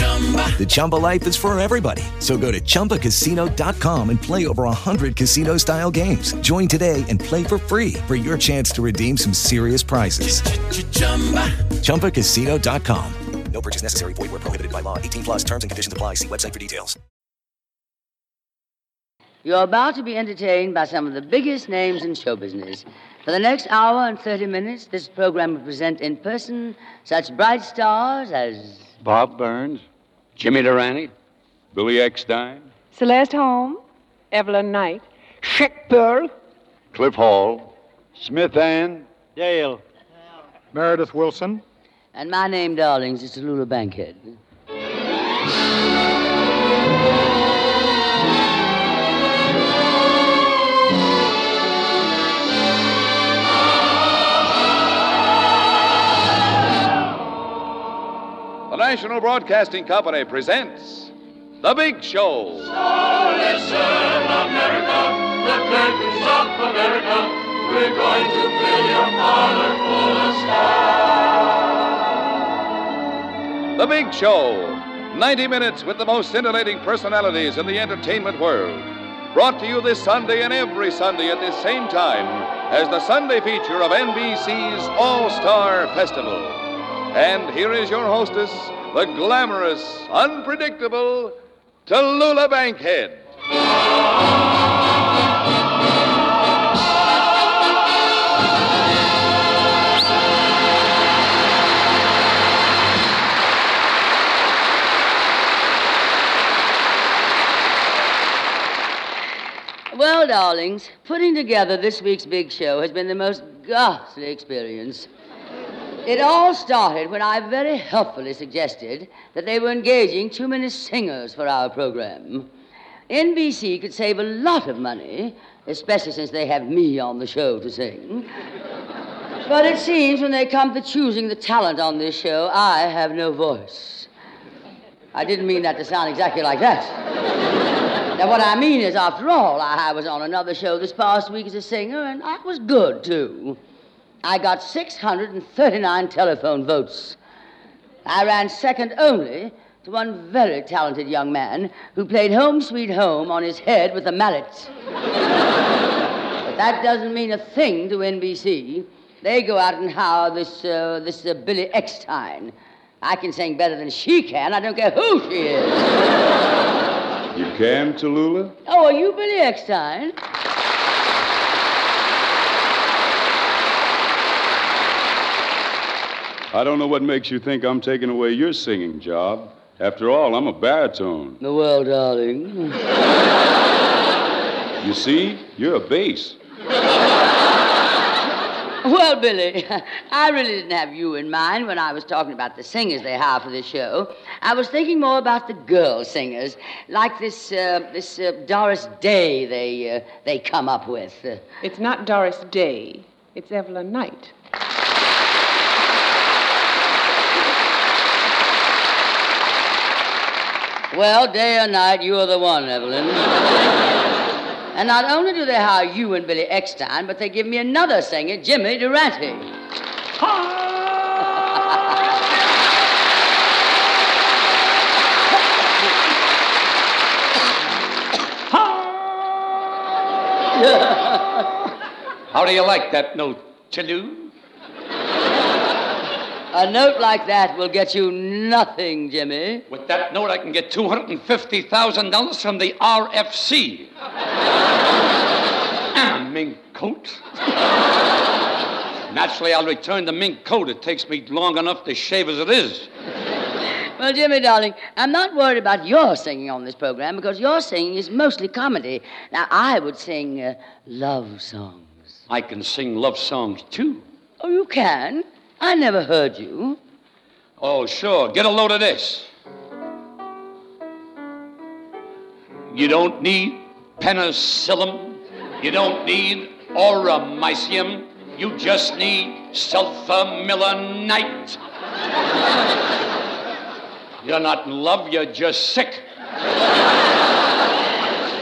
The Chumba life is for everybody. So go to ChumbaCasino.com and play over 100 casino-style games. Join today and play for free for your chance to redeem some serious prizes. Chumba. ChumbaCasino.com. No purchase necessary. Void were prohibited by law. 18 plus terms and conditions apply. See website for details. You're about to be entertained by some of the biggest names in show business. For the next hour and 30 minutes, this program will present in person such bright stars as Bob Burns, Jimmy Durante, Billy Eckstine, Celeste Holm, Evelyn Knight, Jack Pearl, Cliff Hall, Smith and, Dale, Meredith Willson. And my name, darlings, is Tallulah Bankhead. National Broadcasting Company presents The Big Show. The Big Show. 90 minutes with the most scintillating personalities in the entertainment world. Brought to you this Sunday and every Sunday at this same time as the Sunday feature of NBC's All Star Festival. And here is your hostess, the glamorous, unpredictable Tallulah Bankhead. Well, darlings, putting together this week's big show has been the most ghastly experience. It all started when I very helpfully suggested that they were engaging too many singers for our program. NBC could save a lot of money, especially since they have me on the show to sing. But it seems when they come to choosing the talent on this show, I have no voice. I didn't mean that to sound exactly like that. Now, what I mean is, after all, I was on another show this past week as a singer, and I was good, too. I got 639 telephone votes. I ran second only to one very talented young man who played Home Sweet Home on his head with a mallet. but that doesn't mean a thing to NBC. They go out and hire this, uh, this uh, Billy Eckstine. I can sing better than she can. I don't care who she is. You can, Tallulah? Oh, are you Billy Eckstine? I don't know what makes you think I'm taking away your singing job. After all, I'm a baritone. The world, darling. You see, you're a bass. Well, Billy, I really didn't have you in mind when I was talking about the singers they hire for the show. I was thinking more about the girl singers, like this uh, this uh, Doris Day they uh, they come up with. It's not Doris Day, it's Evelyn Knight. Well, day or night, you are the one, Evelyn. and not only do they hire you and Billy Eckstine, but they give me another singer, Jimmy Durante. How do you like that note, Tallulah? A note like that will get you nothing, Jimmy. With that note, I can get $250,000 from the RFC. ah, mink coat. Naturally, I'll return the mink coat. It takes me long enough to shave as it is. Well, Jimmy, darling, I'm not worried about your singing on this program because your singing is mostly comedy. Now, I would sing uh, love songs. I can sing love songs, too. Oh, you can? I never heard you. Oh, sure. Get a load of this. You don't need penicillin. You don't need aureomycin. You just need sulfanilamide. You're not in love, you're just sick.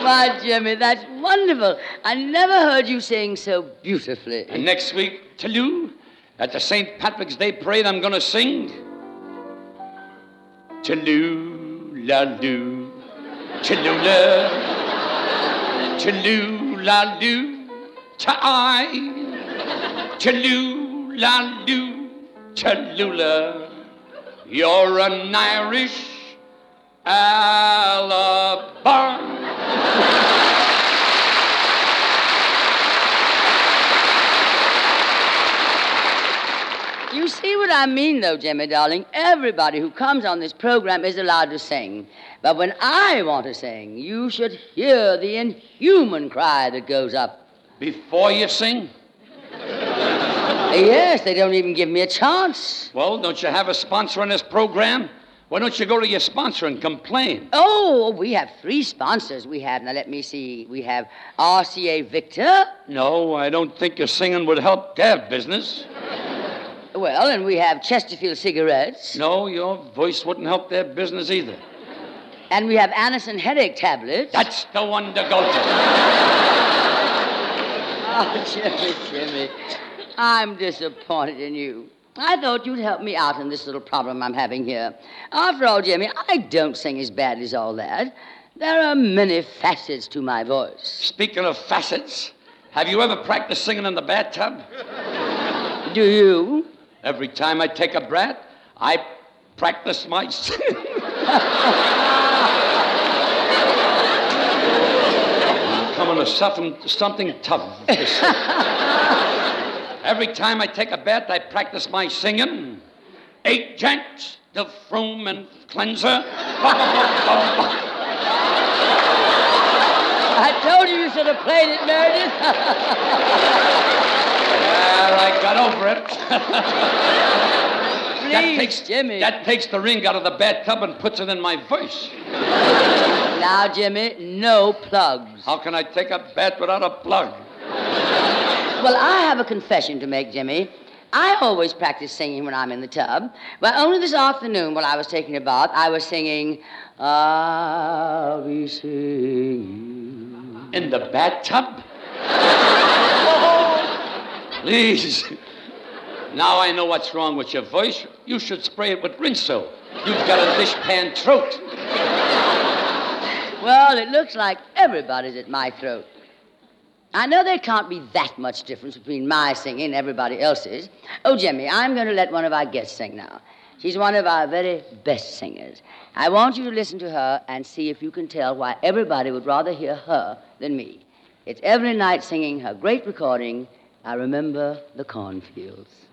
Why, Jimmy, that's wonderful. I never heard you sing so beautifully. And next week, to you, at the St. Patrick's Day parade, I'm going to sing. Chilloo, la loo, chilloo, chilloo, la loo, cha I, chilloo, la loo, chalula. You're an Irish Alabama. You see what I mean, though, Jimmy, darling? Everybody who comes on this program is allowed to sing. But when I want to sing, you should hear the inhuman cry that goes up. Before you sing? Yes, they don't even give me a chance. Well, don't you have a sponsor on this program? Why don't you go to your sponsor and complain? Oh, we have three sponsors. We have, now let me see, we have RCA Victor. No, I don't think your singing would help their business. Well, and we have Chesterfield Cigarettes. No, your voice wouldn't help their business either. And we have Anacin Headache Tablets. That's the one to go to. Oh, Jimmy, Jimmy. I'm disappointed in you. I thought you'd help me out in this little problem I'm having here. After all, Jimmy, I don't sing as bad as all that. There are many facets to my voice. Speaking of facets, have you ever practiced singing in the bathtub? Do you? Every time I take a breath, I practice my singing. Coming to something, something tough. Every time I take a bath, I practice my singing. Eight gents, the froom and cleanser. I told you you should have played it, Meredith. Well, I got over it. that takes Jimmy. That takes the ring out of the bathtub and puts it in my voice. Now, Jimmy, no plugs. How can I take a bath without a plug? Well, I have a confession to make, Jimmy. I always practice singing when I'm in the tub. But only this afternoon, while I was taking a bath, I was singing, I'll be singing. In the bathtub? Please. Now I know what's wrong with your voice. You should spray it with Rinso. You've got a dishpan throat. Well, it looks like everybody's at my throat. I know there can't be that much difference between my singing and everybody else's. Oh, Jimmy, I'm going to let one of our guests sing now. She's one of our very best singers. I want you to listen to her and see if you can tell why everybody would rather hear her than me. It's Evelyn Knight singing her great recording, I Remember the Cornfields.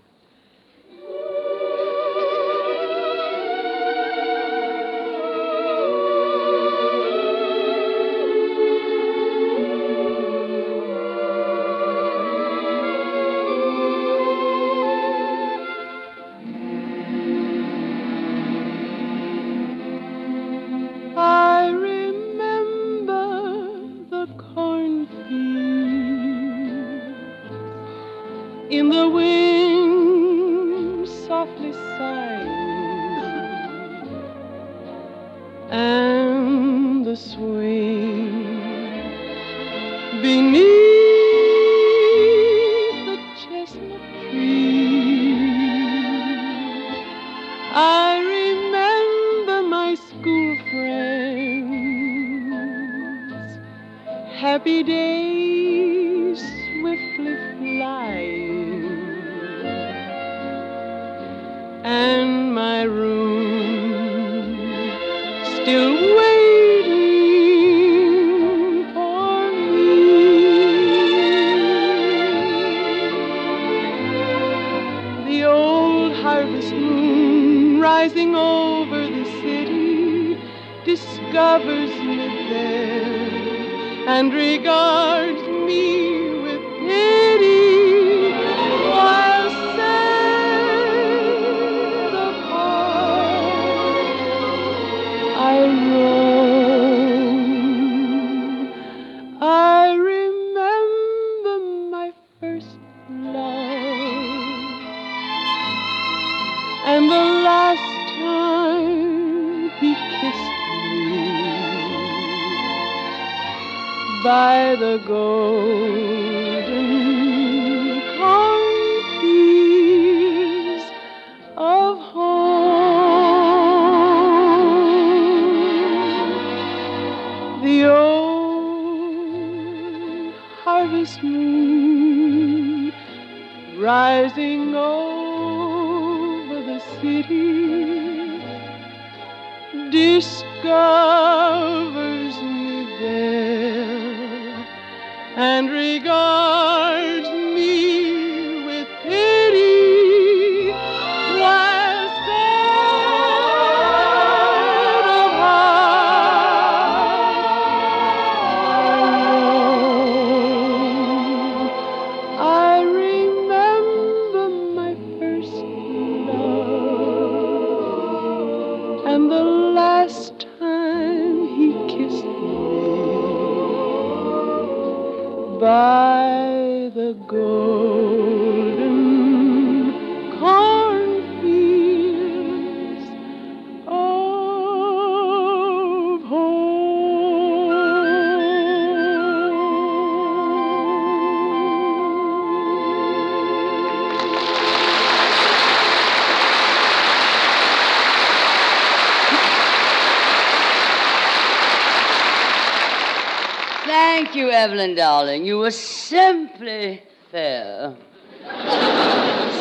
Evelyn, darling. You were simply fair.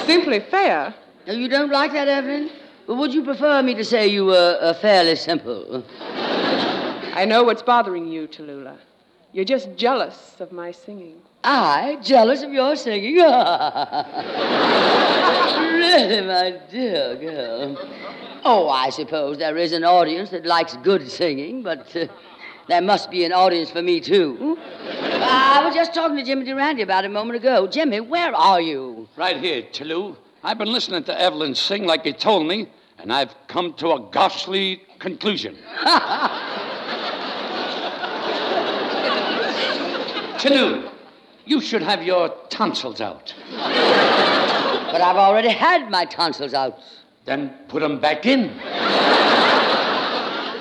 Simply fair. Now, you don't like that, Evelyn? Or would you prefer me to say you were uh, fairly simple? I know what's bothering you, Tallulah. You're just jealous of my singing. I jealous of your singing? really, my dear girl. Oh, I suppose there is an audience that likes good singing, but uh, there must be an audience for me, too. Hmm? Ah, I was just talking to Jimmy Durante about it a moment ago. Jimmy, where are you? Right here, Tallulah. I've been listening to Evelyn sing like you told me, and I've come to a ghastly conclusion. Tallulah, you should have your tonsils out. But I've already had my tonsils out. Then put them back in.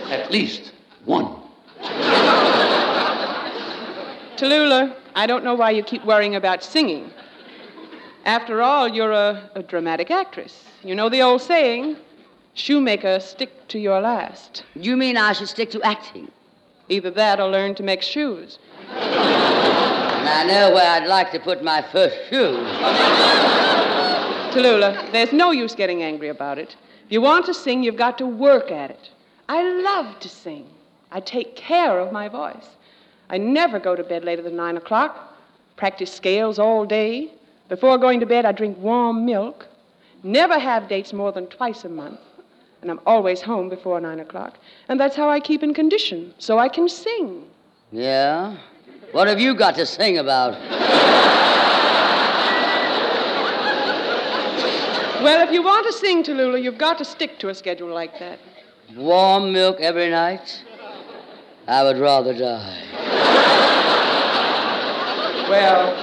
At least one. Tallulah, I don't know why you keep worrying about singing. After all, you're a, a dramatic actress. You know the old saying shoemaker, stick to your last. You mean I should stick to acting? Either that or learn to make shoes. And I know where I'd like to put my first shoes. Tallulah, there's no use getting angry about it. If you want to sing, you've got to work at it. I love to sing. I take care of my voice. I never go to bed later than nine o'clock. Practice scales all day. Before going to bed, I drink warm milk. Never have dates more than twice a month. And I'm always home before nine o'clock. And that's how I keep in condition, so I can sing. Yeah? What have you got to sing about? Well, if you want to sing, Tallulah, you've got to stick to a schedule like that. Warm milk every night? I would rather die. Well,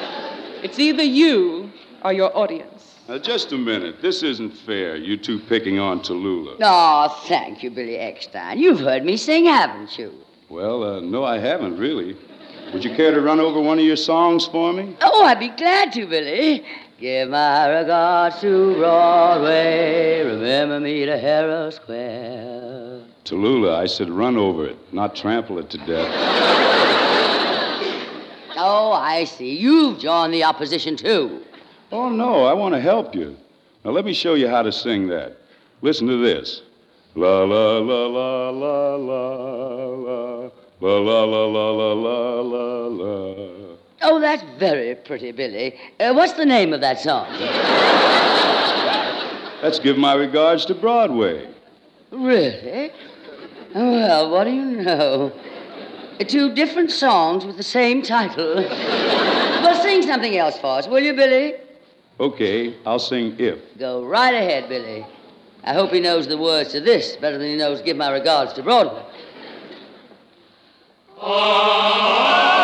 it's either you or your audience. Now, just a minute. This isn't fair, you two picking on Tallulah. Oh, thank you, Billy Eckstine. You've heard me sing, haven't you? Well, uh, no, I haven't, really. Would you care to run over one of your songs for me? Oh, I'd be glad to, Billy. Give my regards to Broadway. Remember me to Herald Square. Tallulah, I said run over it, not trample it to death. Oh, I see. You've joined the opposition, too. Oh, no, I want to help you. Now, let me show you how to sing that. Listen to this. La la la la la la la la la la la la la la la. Oh, that's very pretty, Billy. Uh, what's the name of that song? Let's give my regards to Broadway. Really? Well, what do you know? Two different songs with the same title. well, sing something else for us, will you, Billy? Okay, I'll sing If. Go right ahead, Billy. I hope he knows the words to this better than he knows Give My Regards to Broadway. If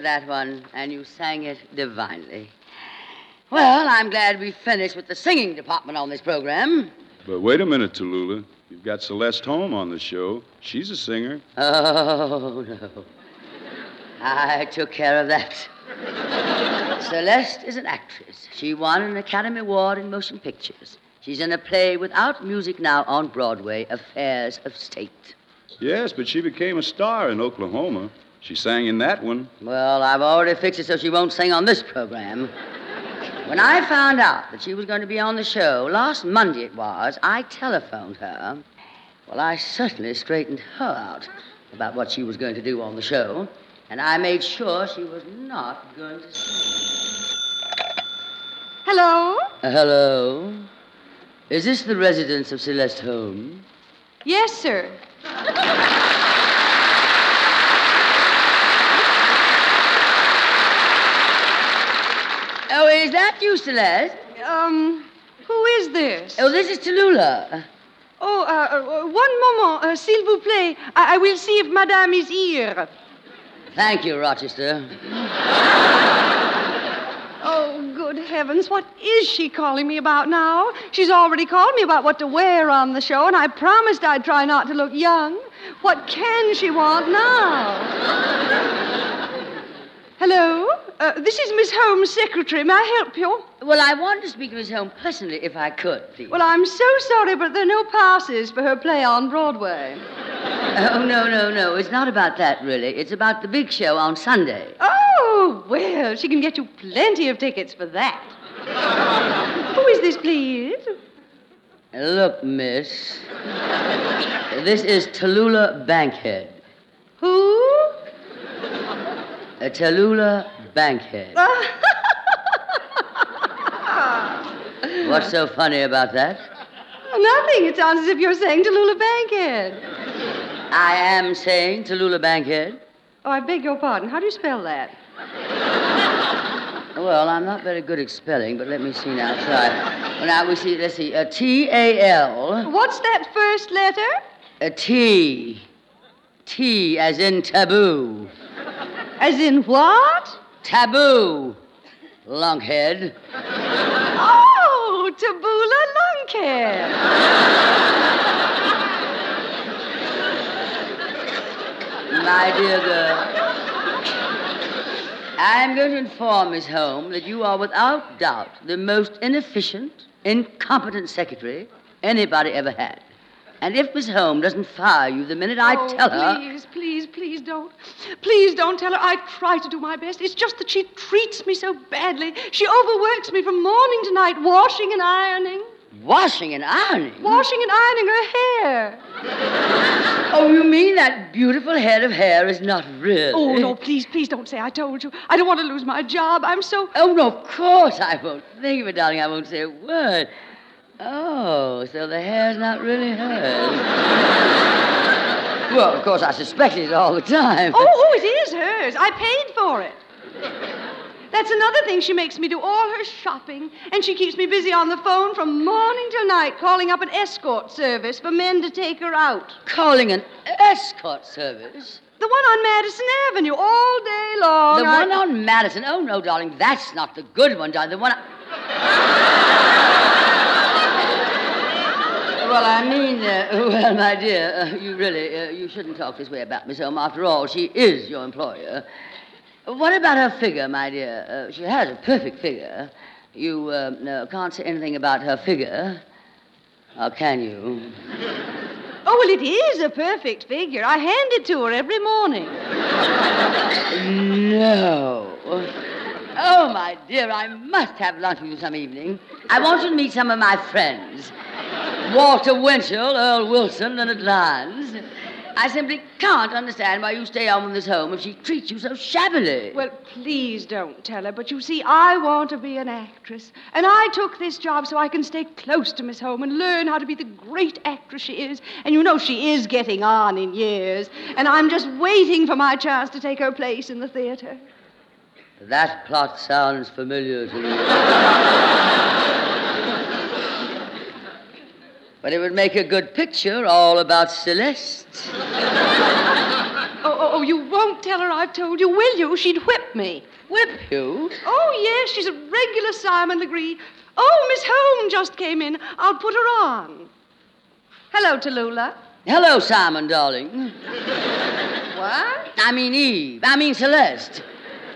that one, and you sang it divinely. Well, I'm glad we finished with the singing department on this program. But wait a minute, Tallulah. You've got Celeste Holm on the show. She's a singer. Oh, no. I took care of that. Celeste is an actress. She won an Academy Award in motion pictures. She's in a play without music now on Broadway, Affairs of State. Yes, but she became a star in Oklahoma. She sang in that one. Well, I've already fixed it so she won't sing on this program. When I found out that she was going to be on the show, last Monday it was, I telephoned her. Well, I certainly straightened her out about what she was going to do on the show, and I made sure she was not going to sing. Hello? Uh, hello? Is this the residence of Celeste Holmes? Yes, sir. Oh, is that you, Celeste? Um, who is this? Oh, this is Tallulah. Oh, uh, uh, one moment, uh, s'il vous plaît. I-, I will see if Madame is here. Thank you, Rochester. Oh, good heavens, what is she calling me about now? She's already called me about what to wear on the show, and I promised I'd try not to look young. What can she want now? Hello? Uh, this is Miss Holmes' secretary. May I help you? Well, I wanted to speak to Miss Holmes personally, if I could, please. Well, I'm so sorry, but there are no passes for her play on Broadway. Oh, no, no, no. It's not about that, really. It's about the big show on Sunday. Oh, well, she can get you plenty of tickets for that. Who is this, please? Look, miss. This is Tallulah Bankhead. Who? Uh, Tallulah Bankhead. What's so funny about that? Nothing. It sounds as if you're saying Tallulah Bankhead. I am saying Tallulah Bankhead. Oh, I beg your pardon. How do you spell that? Well, I'm not very good at spelling, but let me see now. Try. Well, now we see. Let's see. Uh, T A L. What's that first letter? A T. T as in taboo. As in what? Taboo. Lunkhead. Oh, Tabula Lunkhead. My dear girl. I'm going to inform Miss Holmes that you are without doubt the most inefficient, incompetent secretary anybody ever had. And if Miss Holmes doesn't fire you the minute I oh, tell her. Please, please, please don't. Please don't tell her. I try to do my best. It's just that she treats me so badly. She overworks me from morning to night, washing and ironing. Washing and ironing? Washing and ironing her hair. Oh, you mean that beautiful head of hair is not real? Oh, no, please, please don't say I told you. I don't want to lose my job. I'm so. Oh, no, of course I won't. Think of it, darling. I won't say a word. Oh, so the hair's not really hers. well, of course, I suspected it all the time. Oh, oh, it is hers. I paid for it. That's another thing. She makes me do all her shopping, and she keeps me busy on the phone from morning till night, calling up an escort service for men to take her out. Calling an escort service? The one on Madison Avenue all day long. The I- one on Madison? Oh, no, darling, that's not the good one, darling. The one. I... Well, I mean, uh, well, my dear, uh, you really, uh, you shouldn't talk this way about Miss Holmes. After all, she is your employer. What about her figure, my dear? Uh, she has a perfect figure. You uh, no, can't say anything about her figure, or can you? Oh, well, it is a perfect figure. I hand it to her every morning. No. Oh, my dear, I must have lunch with you some evening. I want you to meet some of my friends Walter Winchell, Earl Wilson, Leonard Lyons. I simply can't understand why you stay on with this home if she treats you so shabbily. Well, please don't tell her. But you see, I want to be an actress. And I took this job so I can stay close to Miss Holm and learn how to be the great actress she is. And you know she is getting on in years. And I'm just waiting for my chance to take her place in the theater. That plot sounds familiar to me. but it would make a good picture all about Celeste. Oh, oh, oh, you won't tell her I've told you, will you? She'd whip me. Whip you? Oh, yes, she's a regular Simon Legree. Oh, Miss Holm just came in. I'll put her on. Hello, Tallulah. Hello, Simon, darling. What? I mean Eve. I mean Celeste.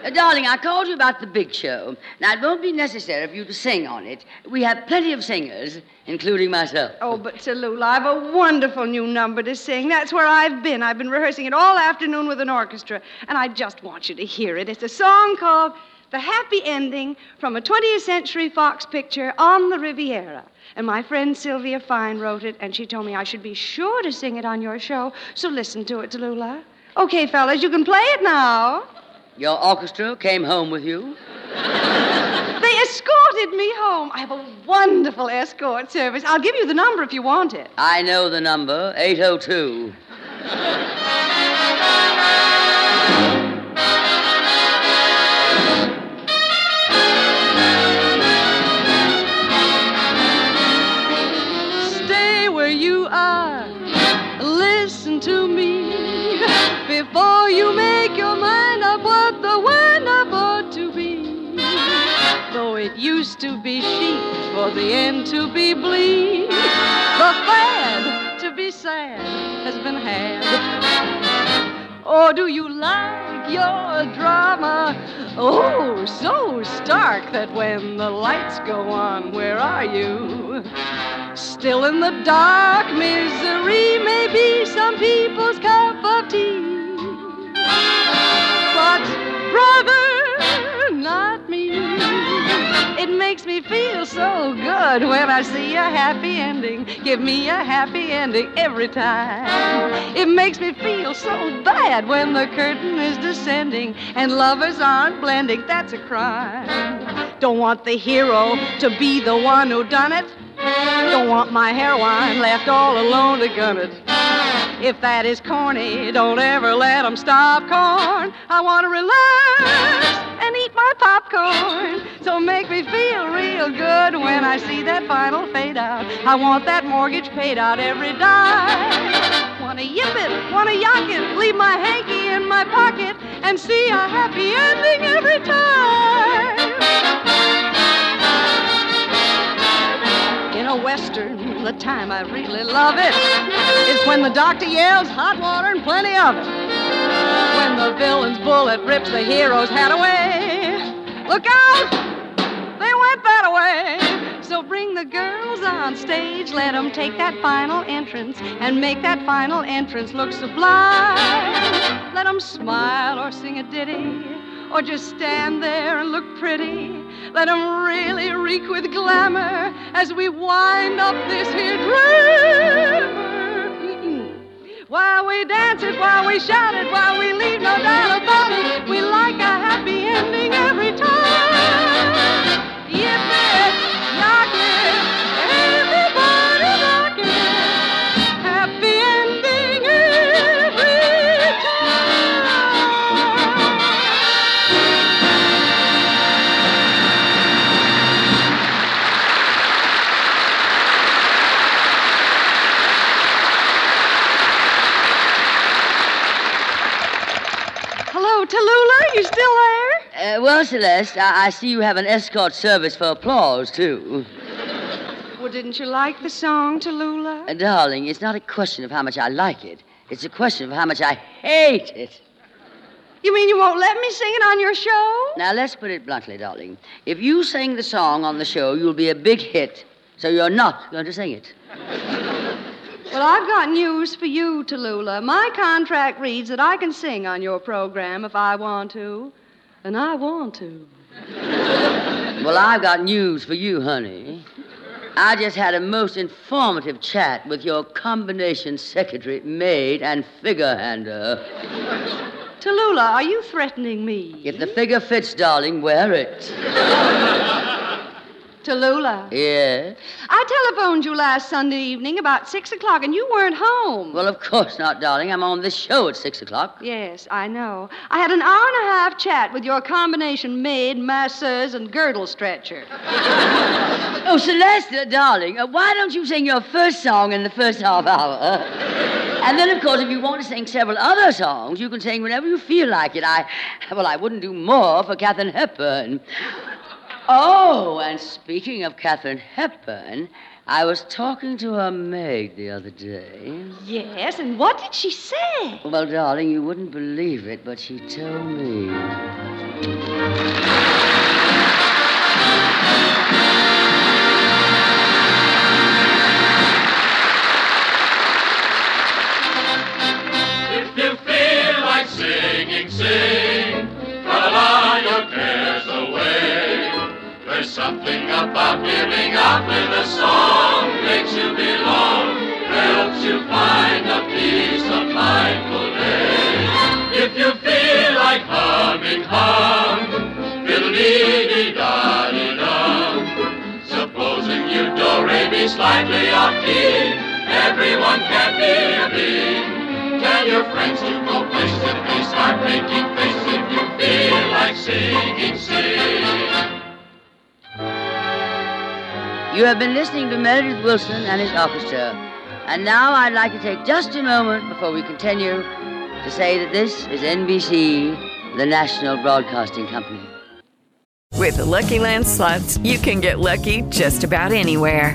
Uh, darling, I called you about the big show. Now, it won't be necessary for you to sing on it. We have plenty of singers, including myself. Oh, but Tallulah, I've a wonderful new number to sing. That's where I've been. I've been rehearsing it all afternoon with an orchestra, and I just want you to hear it. It's a song called The happy ending from a 20th Century Fox picture on the Riviera. And my friend Sylvia Fine wrote it, and she told me I should be sure to sing it on your show. So listen to it, Tallulah. Okay, fellas, you can play it now. Your orchestra came home with you? They escorted me home. I have a wonderful escort service. I'll give you the number if you want it. I know the number 802. Stay where you are. Listen to me before you make it used to be chic for the end to be bleak, the fad to be sad has been had. Or do you like your drama? Oh, so stark that when the lights go on, where are you? Still in the dark, misery may be some people's cup of tea. But, brother, not me. Makes me feel so good when I see a happy ending. Give me a happy ending every time. It makes me feel so bad when the curtain is descending and lovers aren't blending. That's a crime. Don't want the hero to be the one who done it. Don't want my heroine left all alone to gun it. If that is corny, don't ever let 'em stop corn. I want to relax and eat my popcorn. So make me feel real good when I see that final fade out. I want that mortgage paid out every dime. Wanna yip it, wanna yak it, leave my hanky in my pocket and see a happy ending every time. In a western, the time I really love it is when the doctor yells hot water and plenty of it. When the villain's bullet rips the hero's hat away. Look out! They went that way. So bring the girls on stage, let them take that final entrance and make that final entrance look sublime. Let them smile or sing a ditty or just stand there and look pretty. Let them really reek with glamour as we wind up this here. Mm-mm. While we dance it, while we shout it, while we leave no doubt about it, we like a happy ending every time. Well, Celeste, I-, I see you have an escort service for applause, too. Well, didn't you like the song, Tallulah? Uh, darling, it's not a question of how much I like it. It's a question of how much I hate it. You mean you won't let me sing it on your show? Now, let's put it bluntly, darling. If you sing the song on the show, you'll be a big hit. So you're not going to sing it. Well, I've got news for you, Tallulah. My contract reads that I can sing on your program if I want to. And I want to. Well, I've got news for you, honey. I just had a most informative chat with your combination secretary, maid, and figure hander. Tallulah, are you threatening me? If the figure fits, darling, wear it. Tallulah. Yeah? I telephoned you last Sunday evening about six o'clock, and you weren't home. Well, of course not, darling. I'm on this show at six o'clock. Yes, I know. I had an hour and a half chat with your combination maid, masseuse, and girdle stretcher. Oh, Celeste, darling, uh, why don't you sing your first song in the first half hour? and then, of course, if you want to sing several other songs, you can sing whenever you feel like it. I, well, I wouldn't do more for Katharine Hepburn. Oh, and speaking of Katharine Hepburn, I was talking to her maid the other day. Yes, and what did she say? Well, darling, you wouldn't believe it, but she told me. Something about giving up in a song makes you belong, helps you find a peace of mind. day. If you feel like humming, hum, fiddle-dee-dee-da-dee-dum. Supposing you do re slightly off key, everyone can be a bee. Tell your friends to go place to they start making faces if you feel like singing, sing. You have been listening to Meredith Willson and his orchestra. And now I'd like to take just a moment before we continue to say that this is NBC, the national broadcasting company. With the Lucky Land slots, you can get lucky just about anywhere.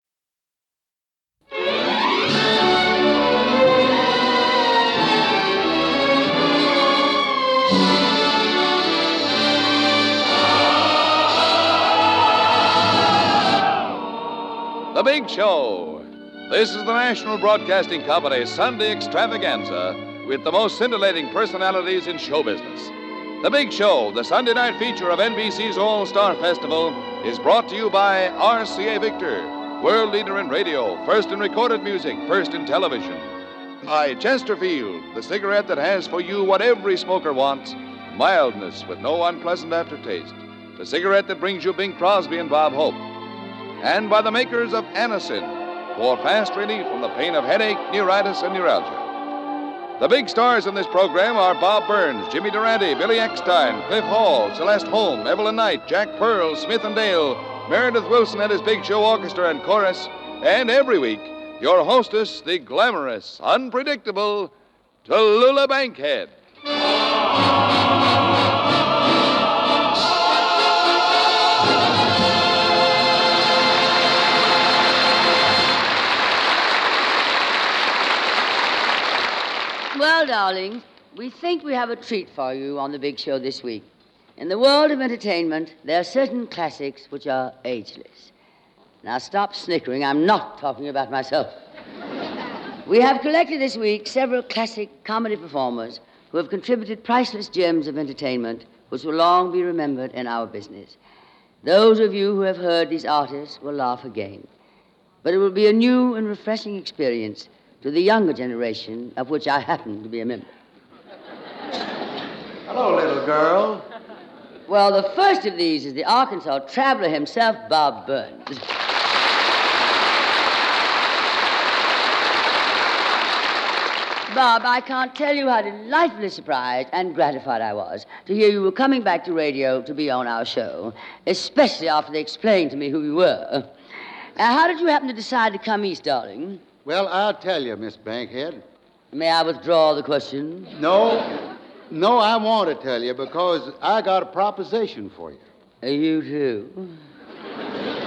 The Big Show. This is the National Broadcasting Company's Sunday extravaganza with the most scintillating personalities in show business. The Big Show, the Sunday night feature of NBC's All Star Festival, is brought to you by RCA Victor, world leader in radio, first in recorded music, first in television. By Chesterfield, the cigarette that has for you what every smoker wants mildness with no unpleasant aftertaste. The cigarette that brings you Bing Crosby and Bob Hope and by the makers of Anacin for fast relief from the pain of headache, neuritis, and neuralgia. The big stars in this program are Bob Burns, Jimmy Durante, Billy Eckstine, Cliff Hall, Celeste Holm, Evelyn Knight, Jack Pearl, Smith and Dale, Meredith Willson and his Big Show Orchestra and Chorus, and every week, your hostess, the glamorous, unpredictable Tallulah Bankhead. Well, darlings, we think we have a treat for you on the big show this week. In the world of entertainment, there are certain classics which are ageless. Now, stop snickering. I'm not talking about myself. we have collected this week several classic comedy performers who have contributed priceless gems of entertainment which will long be remembered in our business. Those of you who have heard these artists will laugh again. But it will be a new and refreshing experience to the younger generation, of which I happen to be a member. Hello, little girl. Well, the first of these is the Arkansas traveler himself, Bob Burns. Bob, I can't tell you how delightfully surprised and gratified I was to hear you were coming back to radio to be on our show, especially after they explained to me who you were. Now, how did you happen to decide to come east, darling? Well, I'll tell you, Miss Bankhead. May I withdraw the question? No. No, I want to tell you because I got a proposition for you. Uh, you too?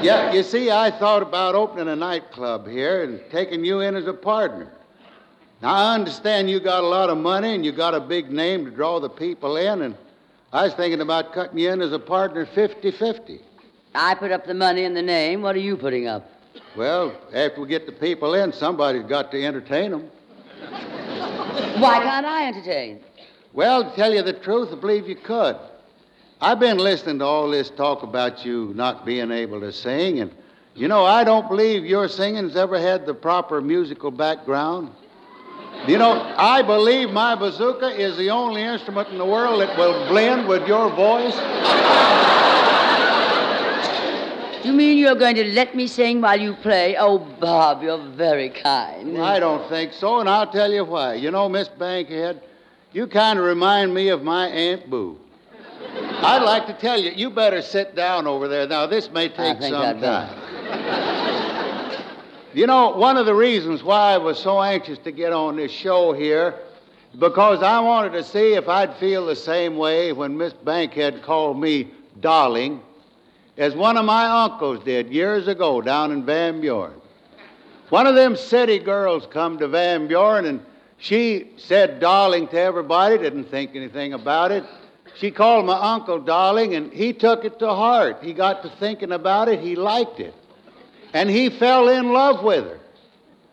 Yeah, you see, I thought about opening a nightclub here and taking you in as a partner. Now, I understand you got a lot of money and you got a big name to draw the people in, and I was thinking about cutting you in as a partner 50 50. I put up the money and the name. What are you putting up? Well, after we get the people in, somebody's got to entertain them. Why can't I entertain? Well, to tell you the truth, I believe you could. I've been listening to all this talk about you not being able to sing, and you know, I don't believe your singing's ever had the proper musical background. You know, I believe my bazooka is the only instrument in the world that will blend with your voice. You mean you're going to let me sing while you play? Oh, Bob, you're very kind. I don't think so, and I'll tell you why. You know, Miss Bankhead, you kind of remind me of my Aunt Boo. I'd like to tell you, you better sit down over there. Now, this may take think some time. You know, one of the reasons why I was so anxious to get on this show here, because I wanted to see if I'd feel the same way when Miss Bankhead called me darling, as one of my uncles did years ago down in Van Buren. One of them city girls come to Van Buren and she said darling to everybody, didn't think anything about it. She called my uncle darling, and he took it to heart. He got to thinking about it, he liked it. And he fell in love with her.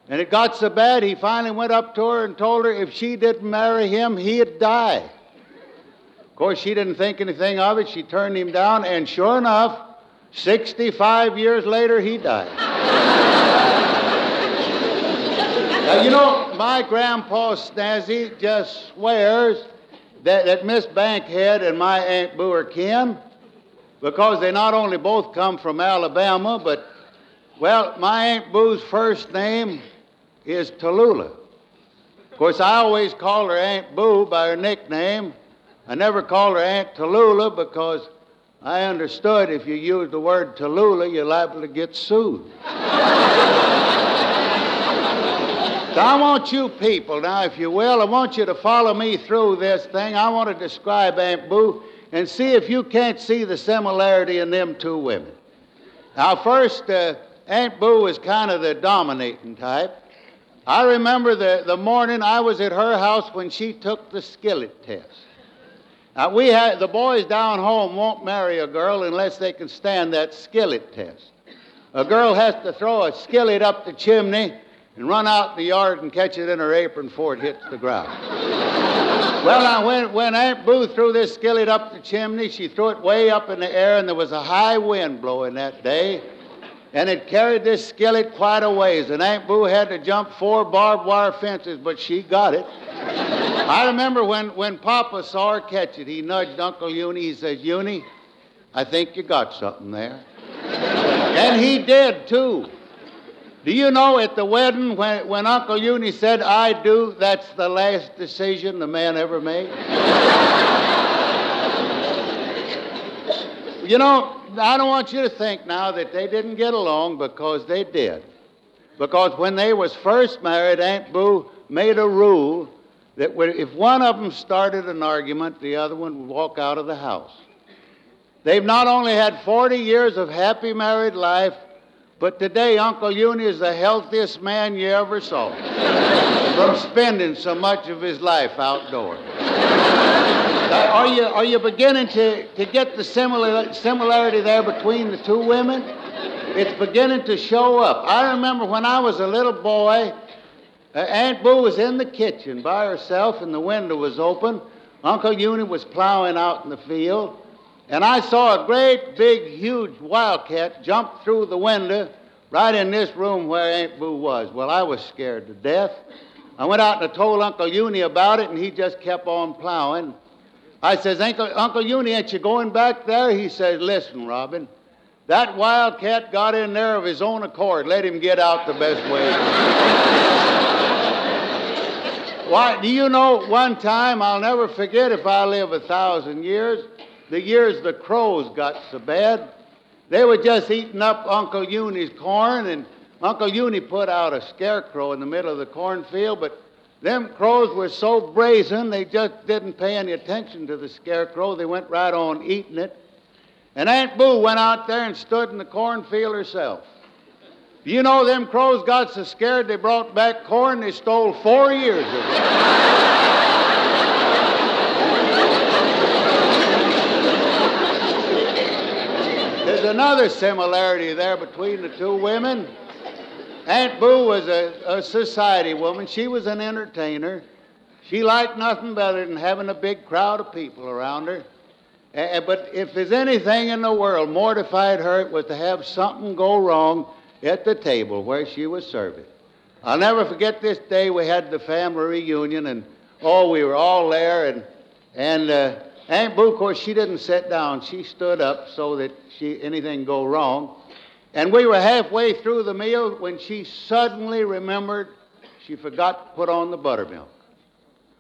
And it got so bad, he finally went up to her and told her if she didn't marry him, he'd die. Of course, she didn't think anything of it. She turned him down, and sure enough, 65 years later, he died. now, you know, my grandpa Snazzy just swears that, that Miss Bankhead and my Aunt Boo are kin because they not only both come from Alabama, but, well, my Aunt Boo's first name is Tallulah. Of course, I always call her Aunt Boo by her nickname. I never called her Aunt Tallulah because I understood if you use the word Tallulah, you're liable to get sued. So I want you people, now, if you will, I want you to follow me through this thing. I want to describe Aunt Boo and see if you can't see the similarity in them two women. Now, first, uh, Aunt Boo was kind of the dominating type. I remember the, the morning I was at her house when she took the skillet test. Now, we had, the boys down home won't marry a girl unless they can stand that skillet test. A girl has to throw a skillet up the chimney and run out in the yard and catch it in her apron before it hits the ground. well, now, when, when Aunt Boo threw this skillet up the chimney, she threw it way up in the air, and there was a high wind blowing that day, and it carried this skillet quite a ways, and Aunt Boo had to jump four barbed wire fences, but she got it. I remember when, when Papa saw her catch it, he nudged Uncle Uni. He says, Uni, I think you got something there. and he did, too. Do you know at the wedding when, when Uncle Uni said, I do, that's the last decision the man ever made? You know, I don't want you to think now that they didn't get along because they did. Because when they was first married, Aunt Boo made a rule that if one of them started an argument, the other one would walk out of the house. They've not only had 40 years of happy married life, but today Uncle Uni is the healthiest man you ever saw from spending so much of his life outdoors. Are you, are you beginning to, to get the similar, similarity there between the two women? It's beginning to show up. I remember when I was a little boy, uh, Aunt Boo was in the kitchen by herself and the window was open. Uncle Uni was plowing out in the field. And I saw a great, big, huge wildcat jump through the window right in this room where Aunt Boo was. Well, I was scared to death. I went out and told Uncle Uni about it, and he just kept on plowing. I says, Uncle, Uncle Uni, ain't you going back there? He says, Listen, Robin, that wildcat got in there of his own accord. Let him get out the best way. Why, do you know one time, I'll never forget if I live a thousand years, the years the crows got so bad, they were just eating up Uncle Uni's corn, and Uncle Uni put out a scarecrow in the middle of the cornfield, but Them crows were so brazen they just didn't pay any attention to the scarecrow. They went right on eating it. And Aunt Boo went out there and stood in the cornfield herself. You know, them crows got so scared they brought back corn they stole four years of it. There's another similarity there between the two women. Aunt Boo was a, a society woman. She was an entertainer. She liked nothing better than having a big crowd of people around her. Uh, but if there's anything in the world mortified her, it was to have something go wrong at the table where she was serving. I'll never forget this day we had the family reunion, and oh, we were all there, and and uh, Aunt course, she didn't sit down. She stood up so that she anything go wrong. And we were halfway through the meal when she suddenly remembered she forgot to put on the buttermilk.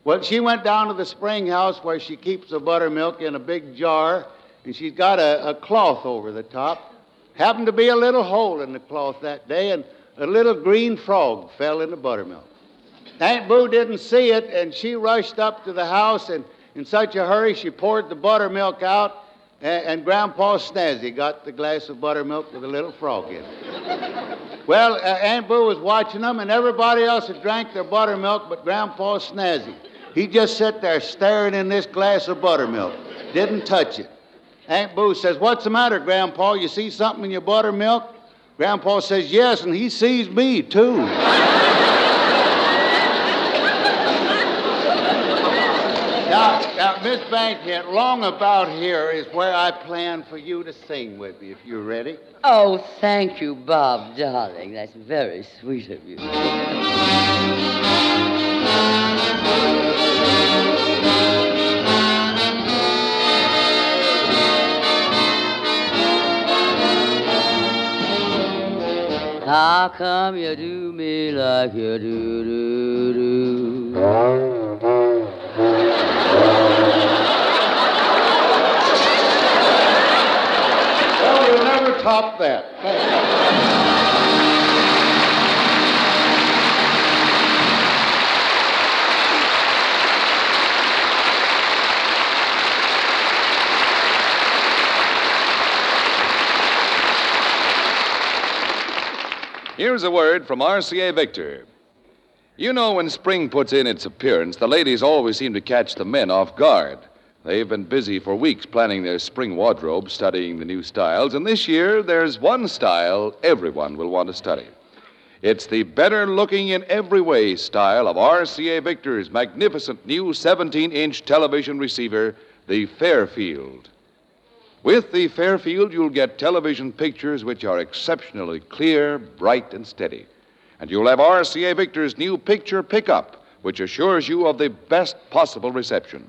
Well, she went down to the spring house where she keeps the buttermilk in a big jar, and she's got a, a cloth over the top. Happened to be a little hole in the cloth that day, and a little green frog fell in the buttermilk. Aunt Boo didn't see it, and she rushed up to the house, and in such a hurry, she poured the buttermilk out, and, and Grandpa Snazzy got the glass of buttermilk with a little frog in it. well, uh, Aunt Boo was watching them, and everybody else had drank their buttermilk but Grandpa Snazzy. He just sat there staring in this glass of buttermilk, didn't touch it. Aunt Boo says, What's the matter, Grandpa? You see something in your buttermilk? Grandpa says, Yes, and he sees me, too. Now, now, Miss Bankhead, long about here is where I plan for you to sing with me, if you're ready. Oh, thank you, Bob, darling. That's very sweet of you. How come you do me like you do, do, do? Well, you'll never top that. Here's a word from RCA Victor. You know, when spring puts in its appearance, the ladies always seem to catch the men off guard. They've been busy for weeks planning their spring wardrobe, studying the new styles, and this year there's one style everyone will want to study. It's the better looking in every way style of RCA Victor's magnificent new 17 inch television receiver, the Fairfield. With the Fairfield, you'll get television pictures which are exceptionally clear, bright, and steady. And you'll have RCA Victor's new picture pickup, which assures you of the best possible reception.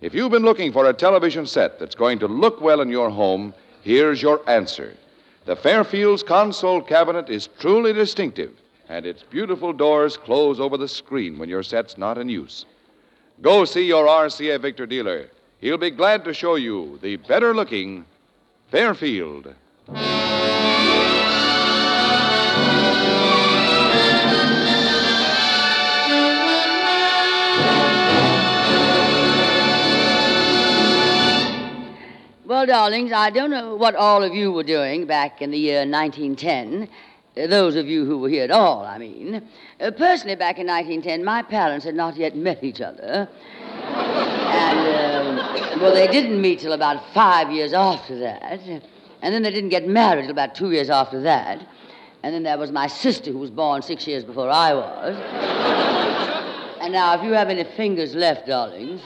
If you've been looking for a television set that's going to look well in your home, here's your answer. The Fairfield's console cabinet is truly distinctive, and its beautiful doors close over the screen when your set's not in use. Go see your RCA Victor dealer. He'll be glad to show you the better looking Fairfield. Well, darlings, I don't know what all of you were doing back in the year 1910. Uh, Those of you who were here at all, I mean. Uh, personally, back in 1910, my parents had not yet met each other. And, um, well, they didn't meet till about five years after that. And then they didn't get married till about two years after that. And then there was my sister, who was born six years before I was. and now, if you have any fingers left, darlings,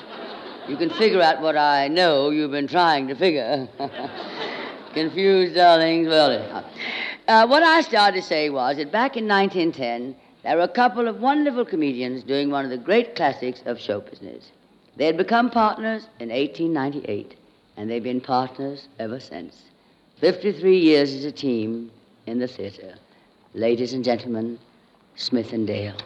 you can figure out what I know you've been trying to figure. Confused, darlings? Well. Uh, what I started to say was that back in 1910, there were a couple of wonderful comedians doing one of the great classics of show business. They had become partners in 1898, and they've been partners ever since. 53 years as a team in the theater. Ladies and gentlemen, Smith and Dale.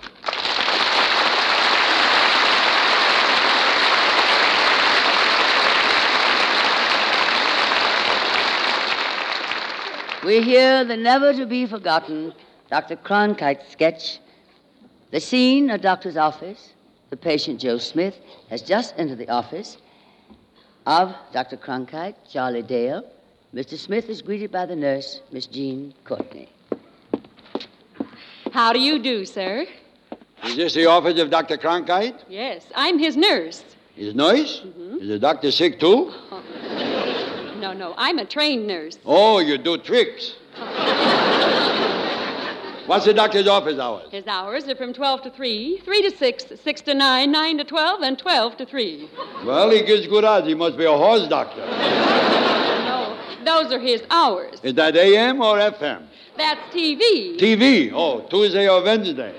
We hear the never to be forgotten Dr. Kronkhite sketch, The scene, a doctor's office. The patient, Joe Smith, has just entered the office of Dr. Kronkhite, Charlie Dale. Mr. Smith is greeted by the nurse, Miss Jean Courtney. How do you do, sir? Is this the office of Dr. Kronkhite? Yes, I'm his nurse. Is nice? Mm-hmm. Is the doctor sick too? No, no, I'm a trained nurse. Oh, you do tricks. What's the doctor's office hours? His hours are from 12 to 3, 3 to 6, 6 to 9, 9 to 12, and 12 to 3. Well, he gives good odds. He must be a horse doctor. No, those are his hours. Is that AM or FM? That's TV. TV. Oh, Tuesday or Wednesday.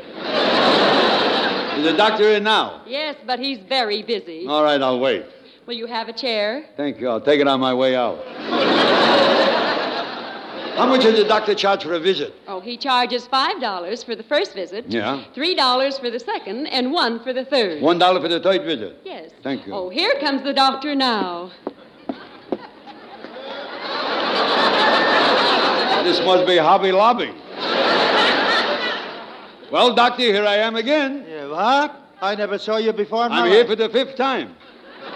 Is the doctor in now? Yes, but he's very busy. All right, I'll wait. Will you have a chair? Thank you. I'll take it on my way out. How much does the doctor charge for a visit? Oh, he charges $5 for the first visit, Yeah. $3 for the second, and 1 for the third. One dollar for the third visit. Yes. Thank you. Oh, here comes the doctor now. This must be Hobby Lobby. well, doctor, here I am again. Yeah, what? I never saw you before. I'm Mother. here for the fifth time.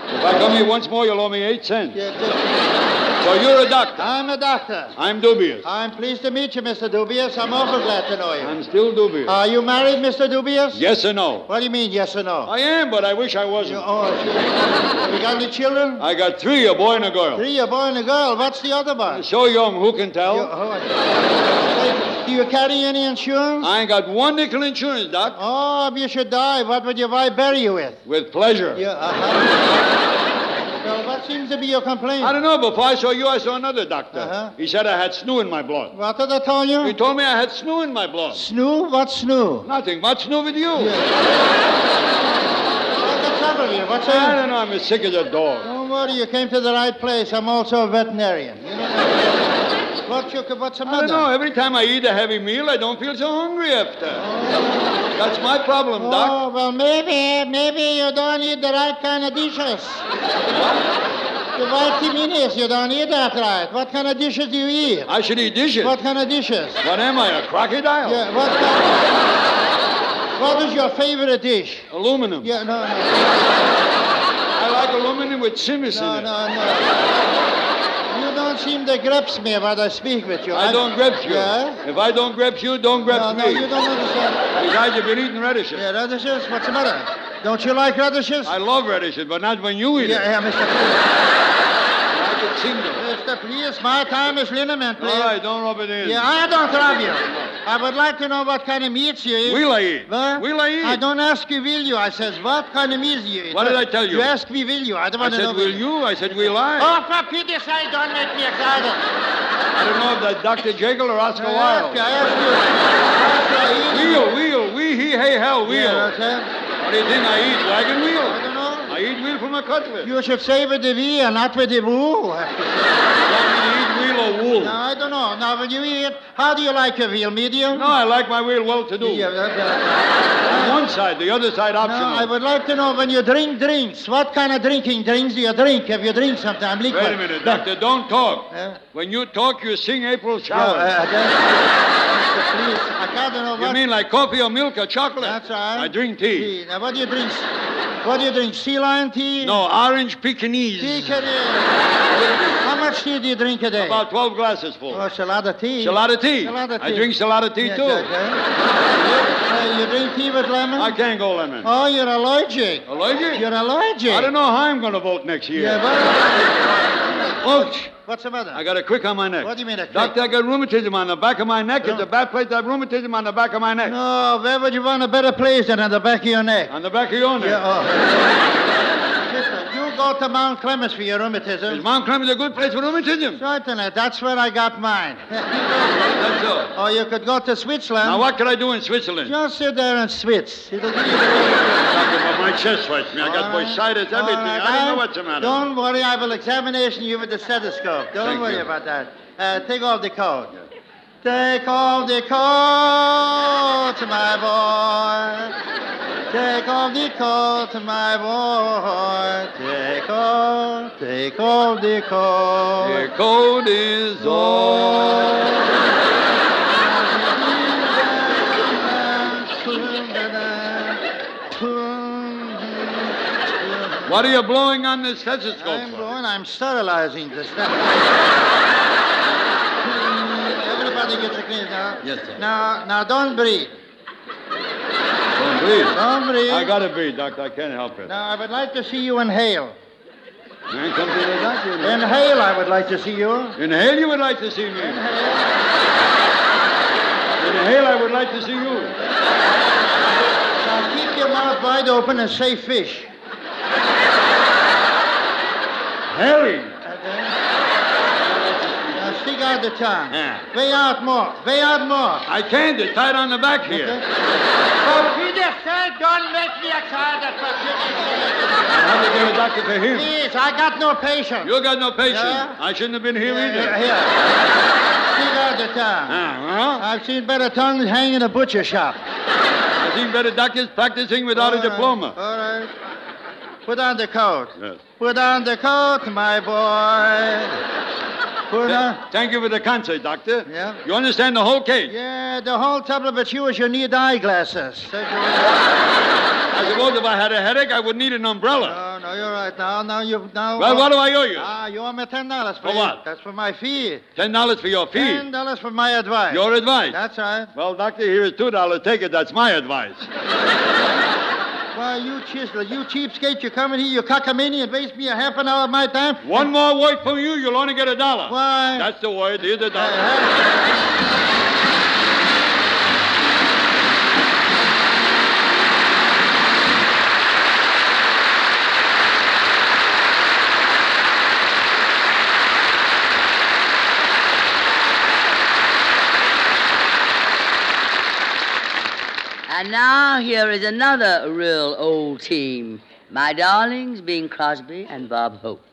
If I come here once more, you'll owe me eight cents. So you're a doctor. I'm a doctor. I'm dubious. I'm pleased to meet you, Mr. Dubious. I'm awful glad to know you. I'm still dubious. Are you married, Mr. Dubious? Yes or no? What do you mean, yes or no? I am, but I wish I wasn't. You, oh, you got any children? I got three, a boy and a girl. Three, a boy and a girl. What's the other one? So young, who can tell? Oh, Do you carry any insurance? I ain't got one nickel insurance, Doc. Oh, if you should die, what would your wife bury you with? With pleasure. Yeah, uh-huh. well, what seems to be your complaint? I don't know. Before I saw you, I saw another doctor. Uh-huh. He said I had snoo in my blood. What did I tell you? He told me I had snoo in my blood. Snoo? What's snoo? Nothing. What's snoo with you? What's the trouble here? What's I don't know. I'm as sick as a dog. Don't worry, you came to the right place. I'm also a veterinarian. You know, what you, what's the I don't know. Every time I eat a heavy meal, I don't feel so hungry after. That's my problem, oh, Doc. Oh, well, maybe, maybe you don't eat the right kind of dishes. The vitamins, you don't eat that right. What kind of dishes do you eat? I should eat dishes. What kind of dishes? What am I, a crocodile? Yeah, what kind What is your favorite dish? Aluminum. Yeah, no, no. I like aluminum with simis No, in it. no, no. You don't seem to grasp me when I speak with you. I don't grab you. Yeah? If I don't grab you, don't grab No, me. no, you don't understand. Besides, you've been eating radishes. Yeah, radishes? What's the matter? Don't you like radishes? I love radishes, but not when you eat Yeah, it. yeah, Mr. I can sing them. Mr. Please, my time is liniment, please. All right, don't rub it in. Yeah, I don't rob you. I would like to know what kind of meats you eat. Will I eat? What? Will I eat? I don't ask you will you. I says what kind of meats you eat. What did I tell you? You ask me will you. I don't I want to said, know. will you? I said, will I? Oh, for pity's sake, don't make me excited. I don't know if that's Dr. Jekyll or Oscar I Wilde. I ask you. I ask you, Wheel, wheel, wee, he, hey, hell, wheel. Yeah, okay. What do you think I eat? Wagon wheel? I don't know. I eat wheel from a cutlet. You should say with the V and not with the woo. You want me to eat wheel or wool? No, I don't know. Now, when you eat, how do you like your veal? Medium? No, I like my wheel well to do. Yeah, that, that- On one side, the other side No, optional. I would like to know when you drink drinks, what kind of drinking drinks do you drink? If you drink sometime, liquid. Wait a minute, doctor, don't talk. Yeah. When you talk, you sing April Yeah, showers. uh, that- please, I can't know what. you mean like coffee or milk or chocolate? That's all right. I drink tea. Tea. Now, what do you drink? What do you drink? Sea lion tea? No, orange Pekingese. Can How much tea do you drink a day? About 12 glasses full. Oh, it's a lot of tea. It's a lot of tea. A lot of I drink a lot of tea, Yeah, too. okay. Uh, you drink tea with lemon? I can't go lemon. Oh, you're allergic. Allergic? You're allergic. I don't know how I'm going to vote next year. Yeah, but... Ouch. What's the matter? I got a crick on my neck. What do you mean a crick? Doctor, I got rheumatism on the back of my neck. It's a bad place to have rheumatism on the back of my neck. No, where would you want a better place than on the back of your neck? On the back of your neck. Yeah, oh. Go to Mount Clemens for your rheumatism. Is Mount Clemens a good place for rheumatism? Certainly, that's where I got mine. That's all. or you could go to Switzerland. Now, what could I do in Switzerland? Just sit there and switz. It'll give you the Doctor, my chest hurts me. I got right. bursitis, everything. Right. I don't know what's the matter. Don't worry, I will examination you with the stethoscope. Don't Thank worry you. about that. Uh, take off the coat. Take off the coat, my boy. Take off the coat, my boy. Take off, take off the coat. Your coat is on. What are you blowing on this stethoscope? I'm blowing. I'm sterilizing the stethoscope. Everybody gets a clean now. Yes, sir. Now, now don't breathe. Breathe. Don't breathe. I gotta breathe, Doctor. I can't help it. Now, I would like to see you inhale. Man, come to the doctor. Inhale, I would like to see you. Inhale, you would like to see me. Inhale, I would like to see you. Now, keep your mouth wide open and say fish. Harry. Now, out the tongue. Yeah. Way out more. Way out more. I can't. It's tied on the back here. Oh, Peter said, don't make me excited for goodness I have to get a doctor for him. Please, I got no patience. You got no patience. Yeah? I shouldn't have been here Here, either. here. Out the tongue. Uh-huh. I've seen better tongues hang in a butcher shop. I've seen better doctors practicing without a All right, diploma. All right. Put on the coat. Yes. Put on the coat, my boy. Thank you for the concert, Doctor. Yeah. You understand the whole case? Yeah, the whole trouble with you is you need eyeglasses. I suppose if I had a headache, I would need an umbrella. No, no, you're right. Now, now you now. Well, what do I owe you? Ah, you owe me ten dollars For what? That's for my fee. Ten dollars for your fee. Ten dollars for my advice. Your advice. That's right. Well, Doctor, here is two dollars. Take it. That's my advice. Why, you chisel, you cheapskate, you come in here, you cockamamie, and waste me a half an hour of my time. One more word from you, you'll only get a dollar. Why? That's the word. Here's a dollar. Uh-huh. And now here is another real old team. My darlings, Bing Crosby and Bob Hope.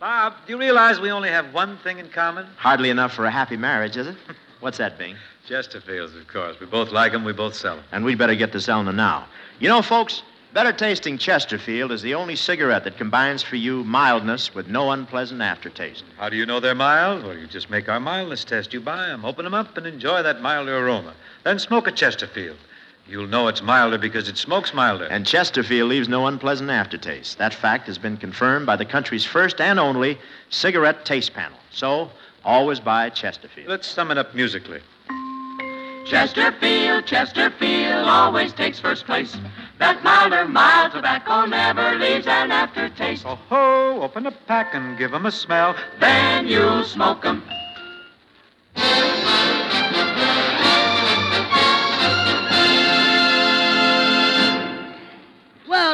Bob, do you realize we only have one thing in common? Hardly enough for a happy marriage, is it? What's that, Bing? Chesterfields, of course. We both like them, we both sell them. And we'd better get to selling them now. You know, folks, better tasting Chesterfield is the only cigarette that combines for you mildness with no unpleasant aftertaste. How do you know they're mild? Well, you just make our mildness test. You buy them, open them up, and enjoy that milder aroma. Then smoke a Chesterfield. You'll know it's milder because it smokes milder. And Chesterfield leaves no unpleasant aftertaste. That fact has been confirmed by the country's first and only cigarette taste panel. So, always buy Chesterfield. Let's sum it up musically. Chesterfield, Chesterfield always takes first place. That milder, mild tobacco never leaves an aftertaste. Oh ho, open a pack and give 'em a smell. Then you'll smoke 'em.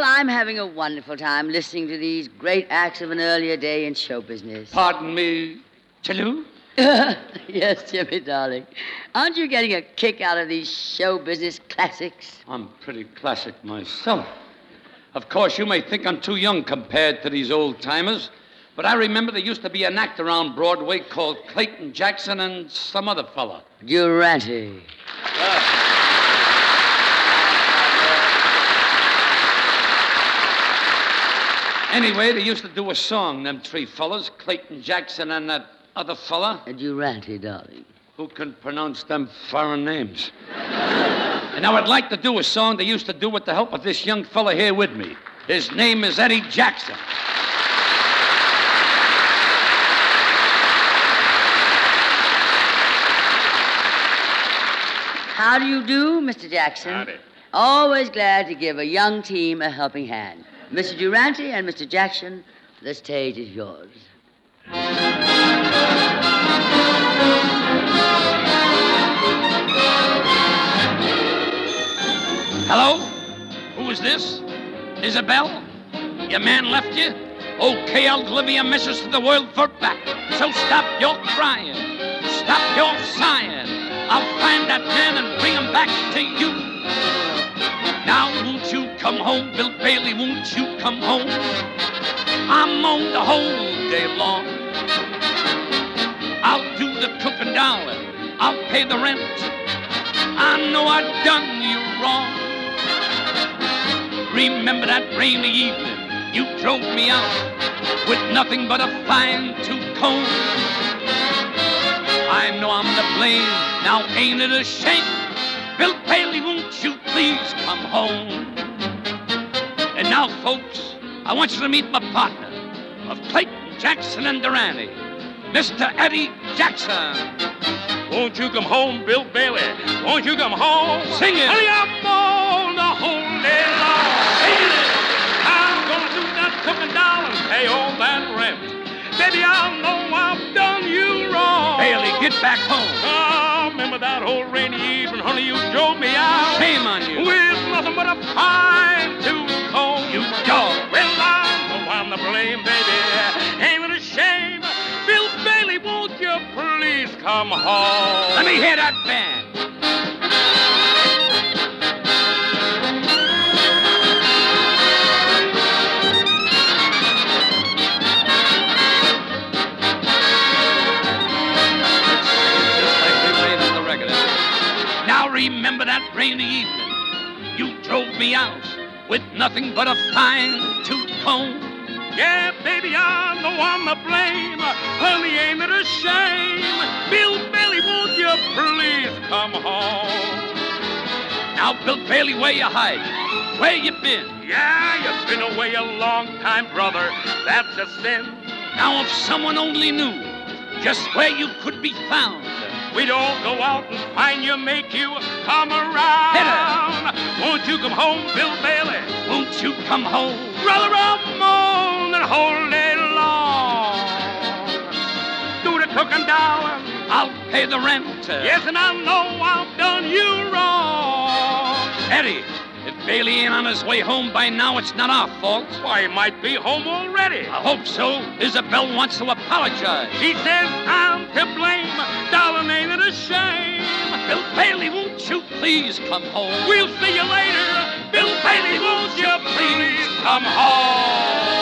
Well, I'm having a wonderful time listening to these great acts of an earlier day in show business. Pardon me, Chalou? yes, Jimmy, darling. Aren't you getting a kick out of these show business classics? I'm pretty classic myself. Of course, you may think I'm too young compared to these old timers, but I remember there used to be an act around Broadway called Clayton Jackson and some other fella. Durante. Anyway, they used to do a song, them three fellas, Clayton Jackson and that other fella. Durante, darling. Who can pronounce them foreign names? and I would like to do a song they used to do with the help of this young fella here with me. His name is Eddie Jackson. How do you do, Mr. Jackson? Howdy. Always glad to give a young team a helping hand. Mr. Durante and Mr. Jackson, the stage is yours. Hello? Who is this? Isabel? Your man left you? Oh, okay, I'll deliver your message to the world for back. So stop your crying. Stop your sighing. I'll find that man and bring him back to you. Now, come home, Bill Bailey? Won't you come home? I'm on the whole day long. I'll do the cooking, darling. I'll pay the rent. I know I done you wrong. Remember that rainy evening you drove me out with nothing but a fine tooth comb. I know I'm to blame. Now ain't it a shame? Bill Bailey, won't you please come home? And now, folks, I want you to meet my partner of Clayton, Jackson, and Durante, Mr. Eddie Jackson. Won't you come home, Bill Bailey? Won't you come home? Sing it. Honey, I'm on the whole day long. I'm gonna do that cooking down and pay all that rent. Baby, I know I've done you wrong. Bailey, get back home. I remember that old rainy evening, honey, you drove me out. Shame on you. With nothing but a comb. You dog. Well, I know I'm the blame, baby. Ain't it a shame? Bill Bailey, won't you please come home? Let me hear that band. Just like we played on the record. Now remember that rainy evening. You drove me out with nothing but a fine tooth comb. Yeah, baby, I'm the one to blame. Honey, ain't it a shame? Bill Bailey, won't you please come home? Now, Bill Bailey, where you hiding? Where you been? Yeah, you've been away a long time, brother. That's a sin. Now, if someone only knew just where you could be found. We'd all go out and find you, make you come around. Won't you come home, Bill Bailey? Won't you come home? Brother, I'm moaning whole day long. Do the cooking, darling. I'll pay the rent. Yes, and I know I've done you wrong. Eddie, Bailey ain't on his way home by now, it's not our fault. Why, he might be home already. I hope so. Isabel wants to apologize. He says I'm to blame. Darling, ain't it a shame? Bill Bailey, won't you please come home? We'll see you later. Bill Bailey, won't you please come home?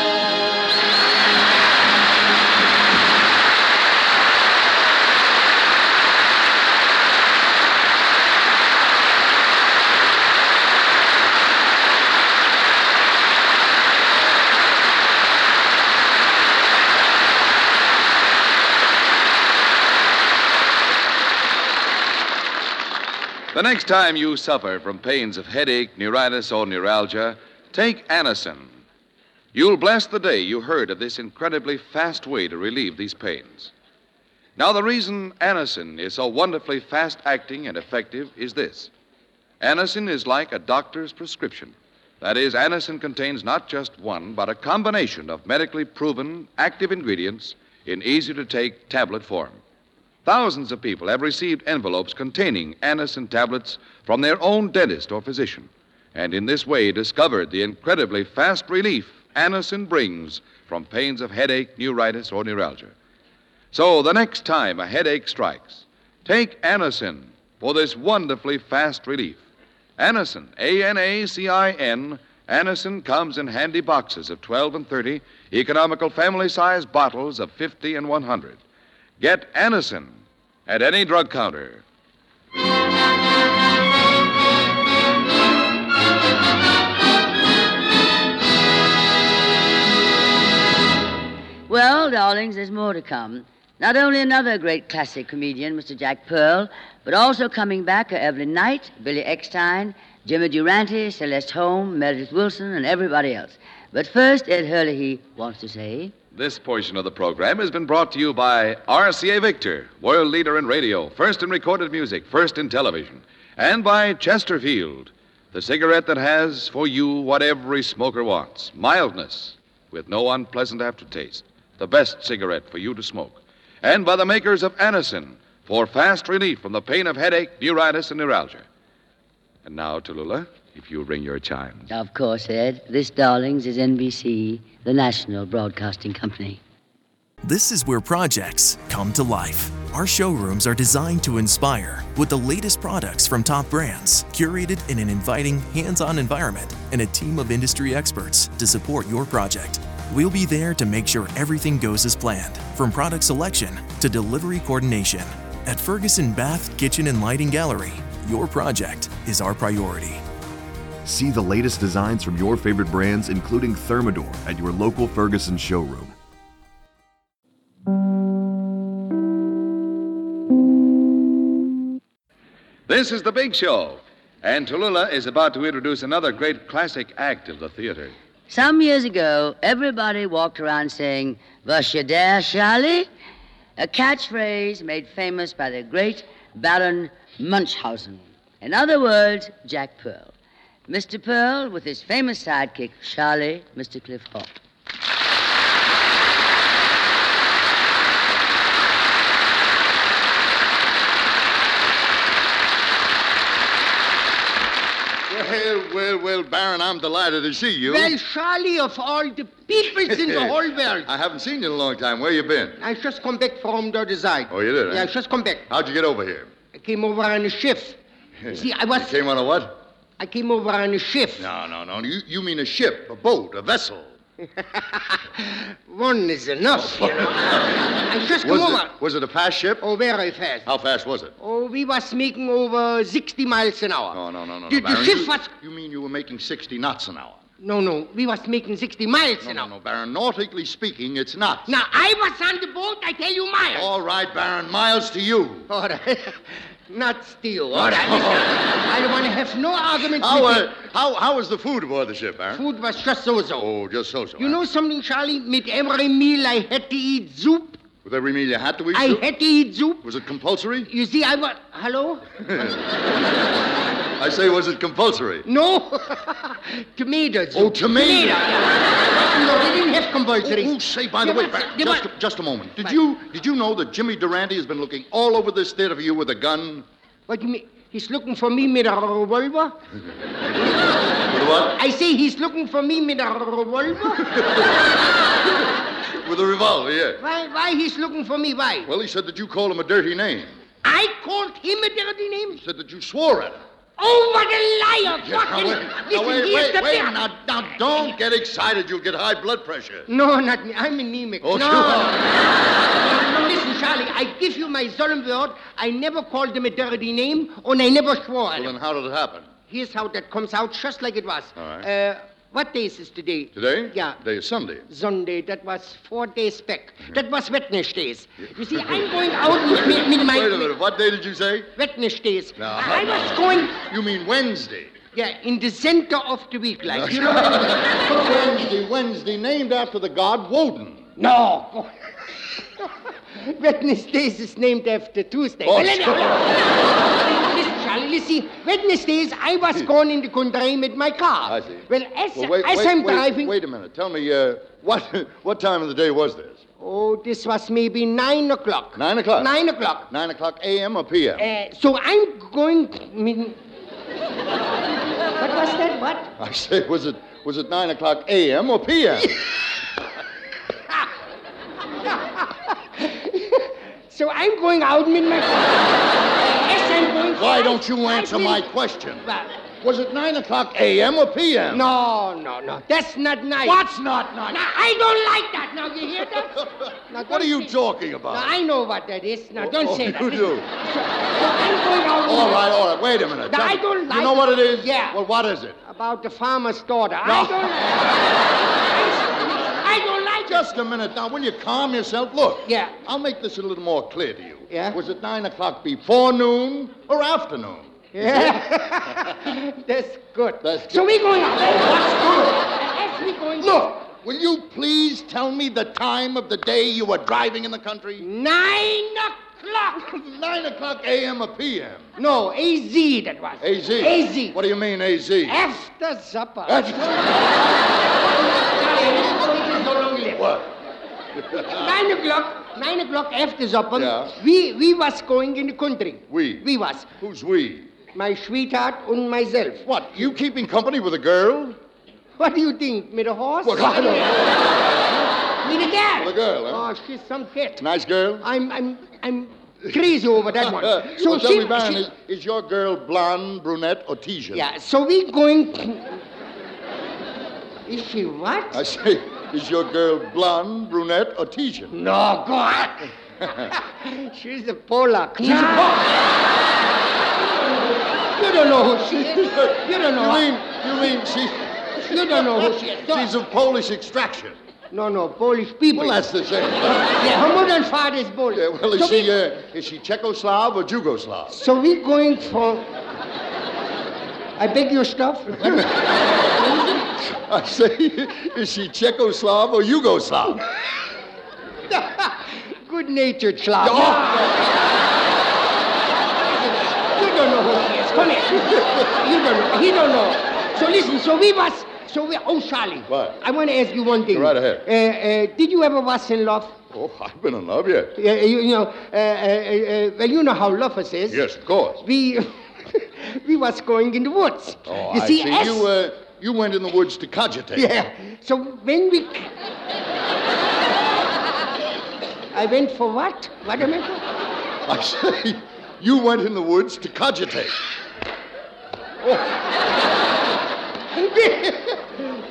The next time you suffer from pains of headache, neuritis, or neuralgia, take Anacin. You'll bless the day you heard of this incredibly fast way to relieve these pains. Now, the reason Anacin is so wonderfully fast acting and effective is this Anacin is like a doctor's prescription. That is, Anacin contains not just one, but a combination of medically proven active ingredients in easy to take tablet form. Thousands of people have received envelopes containing Anacin tablets from their own dentist or physician, and in this way discovered the incredibly fast relief Anacin brings from pains of headache, neuritis, or neuralgia. So the next time a headache strikes, take Anacin for this wonderfully fast relief. Anacin, A N A C I N. Anacin comes in handy boxes of 12 and 30, economical family size bottles of 50 and 100. Get Anacin at any drug counter. Well, darlings, there's more to come. Not only another great classic comedian, Mr. Jack Pearl, but also coming back are Evelyn Knight, Billy Eckstine, Jimmy Durante, Celeste Holm, Meredith Willson, and everybody else. But first, Ed Herlihy wants to say. This portion of the program has been brought to you by RCA Victor, world leader in radio, first in recorded music, first in television, and by Chesterfield, the cigarette that has for you what every smoker wants mildness with no unpleasant aftertaste, the best cigarette for you to smoke, and by the makers of Anacin for fast relief from the pain of headache, neuritis, and neuralgia. And now, Tallulah, if you'll ring your chimes. Of course, Ed. This, darlings, is NBC, the National Broadcasting Company. This is where projects come to life. Our showrooms are designed to inspire with the latest products from top brands, curated in an inviting, hands on environment, and a team of industry experts to support your project. We'll be there to make sure everything goes as planned, from product selection to delivery coordination. At Ferguson Bath, Kitchen, and Lighting Gallery, your project is our priority. See the latest designs from your favorite brands, including Thermador, at your local Ferguson showroom. This is The Big Show, and Tallulah is about to introduce another great classic act of the theater. Some years ago, everybody walked around saying, Was you there, Charlie? A catchphrase made famous by the great Baron Munchausen. In other words, Jack Pearl. Mr. Pearl with his famous sidekick, Charlie, Mr. Cliff Hall. Well, well, well, Baron, I'm delighted to see you. Well, Charlie, of all the peoples in the whole world. I haven't seen you in a long time. Where you been? I just come back from the design. Oh, you did, huh? Yeah, I just come back. How'd you get over here? I came over on a ship. You see, I was. You came on a what? I came over on a ship. No, no, no. You, you mean a ship, a boat, a vessel. One is enough, oh, you know. I just come was over. It, was it a fast ship? Oh, very fast. How fast was it? Oh, we was making over 60 miles an hour. No, no, no, no. The- no, the ship you, was- You mean you were making 60 knots an hour? No, no, we was making 60 miles No, an no, hour. no, Baron. Nautically speaking, it's not. Now, I was on the boat, I tell you miles. All right, Baron. Miles to you. All right. Not steal. All right. I don't want to have no arguments How, with uh, how, how was the food aboard the ship, you. Food was just so-so. Oh, just so-so. You know something, Charlie? With every meal I had to eat soup. With every meal you had to eat I soup? had to eat soup. Was it compulsory? You see, I was... Hello? I say, was it compulsory? No. tomato soup. Oh, tomato. No, they didn't have compulsory. Oh, oh say, by the They way, just, was- just a moment. Did What? you did you know that Jimmy Durante has been looking all over this theater for you with a gun? What do you mean? He's looking for me with a revolver? With what? I say he's looking for me with a revolver? With a revolver, yeah. why, why he's looking for me? Why? Well, he said that you called him a dirty name. I called him a dirty name? He said that you swore at him. Oh, what a liar! Now, Fucking... wait, Listen, now, wait, here's wait, the wait. Now, now, don't get excited. You'll get high blood pressure. No, not me. I'm anemic. Oh, no. No, listen, Charlie, I give you my solemn word. I never called him a dirty name, and I never swore Well, then how did it happen? Here's how that comes out, just like it was. All right. Uh, what day is this today? Today? Yeah. Today is Sunday. Sunday, that was four days back. That was Wednesdays. You see, I'm going out with, with my... Wait a minute. What day did you say? Wednesdays. No, I no. was going... You mean Wednesday? Yeah, in the center of the week, like, you know what I mean? Wednesday, Wednesday, named after the god Woden. No. Wednesdays is named after Tuesday. Oh, Well, let me- sure. Listen, Charlie, see, Wednesdays, I was going in the country with my car. I see. Well, as, Well, wait, as wait, I'm wait, driving... Wait a minute. Tell me, uh, what what time of the day was this? Oh, this was maybe 9 o'clock. Nine o'clock. 9 o'clock. Nine o'clock a.m. or p.m. Uh, so I'm going... I mean, what was that? What? I say, was it was it nine o'clock a.m. or p.m.? So I'm going out with my Why don't you answer my question? Was it nine o'clock a.m. or p.m.? No, no, no. That's not nice. What's not nice? Now, I don't like that. Now, you hear that? Now, What are you say- talking about? Now, I know what that is. Now, don't Oh, say you that. do. So, I'm going out. All right, all right. Wait a minute. Now, I don't You know what it is? Yeah. Well, what is it? About the farmer's daughter. No. I don't I don't like Just a minute. Now, will you calm yourself? Look. Yeah. I'll make this a little more clear to you. Yeah? Was it nine o'clock before noon or afternoon? Yeah. That's good. That's good. So we're going out. What's good? As we going Look, will you please tell me the time of the day you were driving in the country? Nine o'clock. Nine o'clock a.m. or p.m. No, AZ that was. AZ. AZ. What do you mean, AZ? After supper. What? Nine o'clock, nine o'clock after supper, Yeah. we, we was going in the country. We. We was. Who's we? My sweetheart and myself. What? You keeping company with a girl? What do you think, a horse? Well, I don't With a girl. With a girl, huh? Oh, she's some cat. Nice girl? I'm, I'm, I'm crazy over that one. so tell she, me, Baron, she- is, is your girl blonde, brunette, or Titian? yeah, so we going... Is she what? I say, is your girl blonde, brunette, or Titian? No, God. She's a Polak. She's a You don't know who she is. You don't know. You mean, you mean she's, You don't know who she is. she's of Polish extraction? No, no, Polish people. Well, that's the same. Yeah, her mother and father is Polish. Yeah, well, is so she, we, uh, is she Czechoslov or Jugoslav? so we're going for... I beg your stuff. I say, is she Czechoslav or Yugoslav? Good-natured Slav. You don't know who he is. Come here. You don't know. He don't know. So listen, so we was, so we, oh, Charlie. What? I want to ask you one thing. Go right ahead. Uh, uh, did you ever was in love? Oh, I've been in love yet. Uh, you, you know, uh, uh, uh, well, you know how lovers is. Yes, of course. We, we was going in the woods. Oh, you I see, see. as- You, uh, you went in the woods to cogitate. Yeah. So when we. I went for what? What am I for? I say, you went in the woods to cogitate. Oh.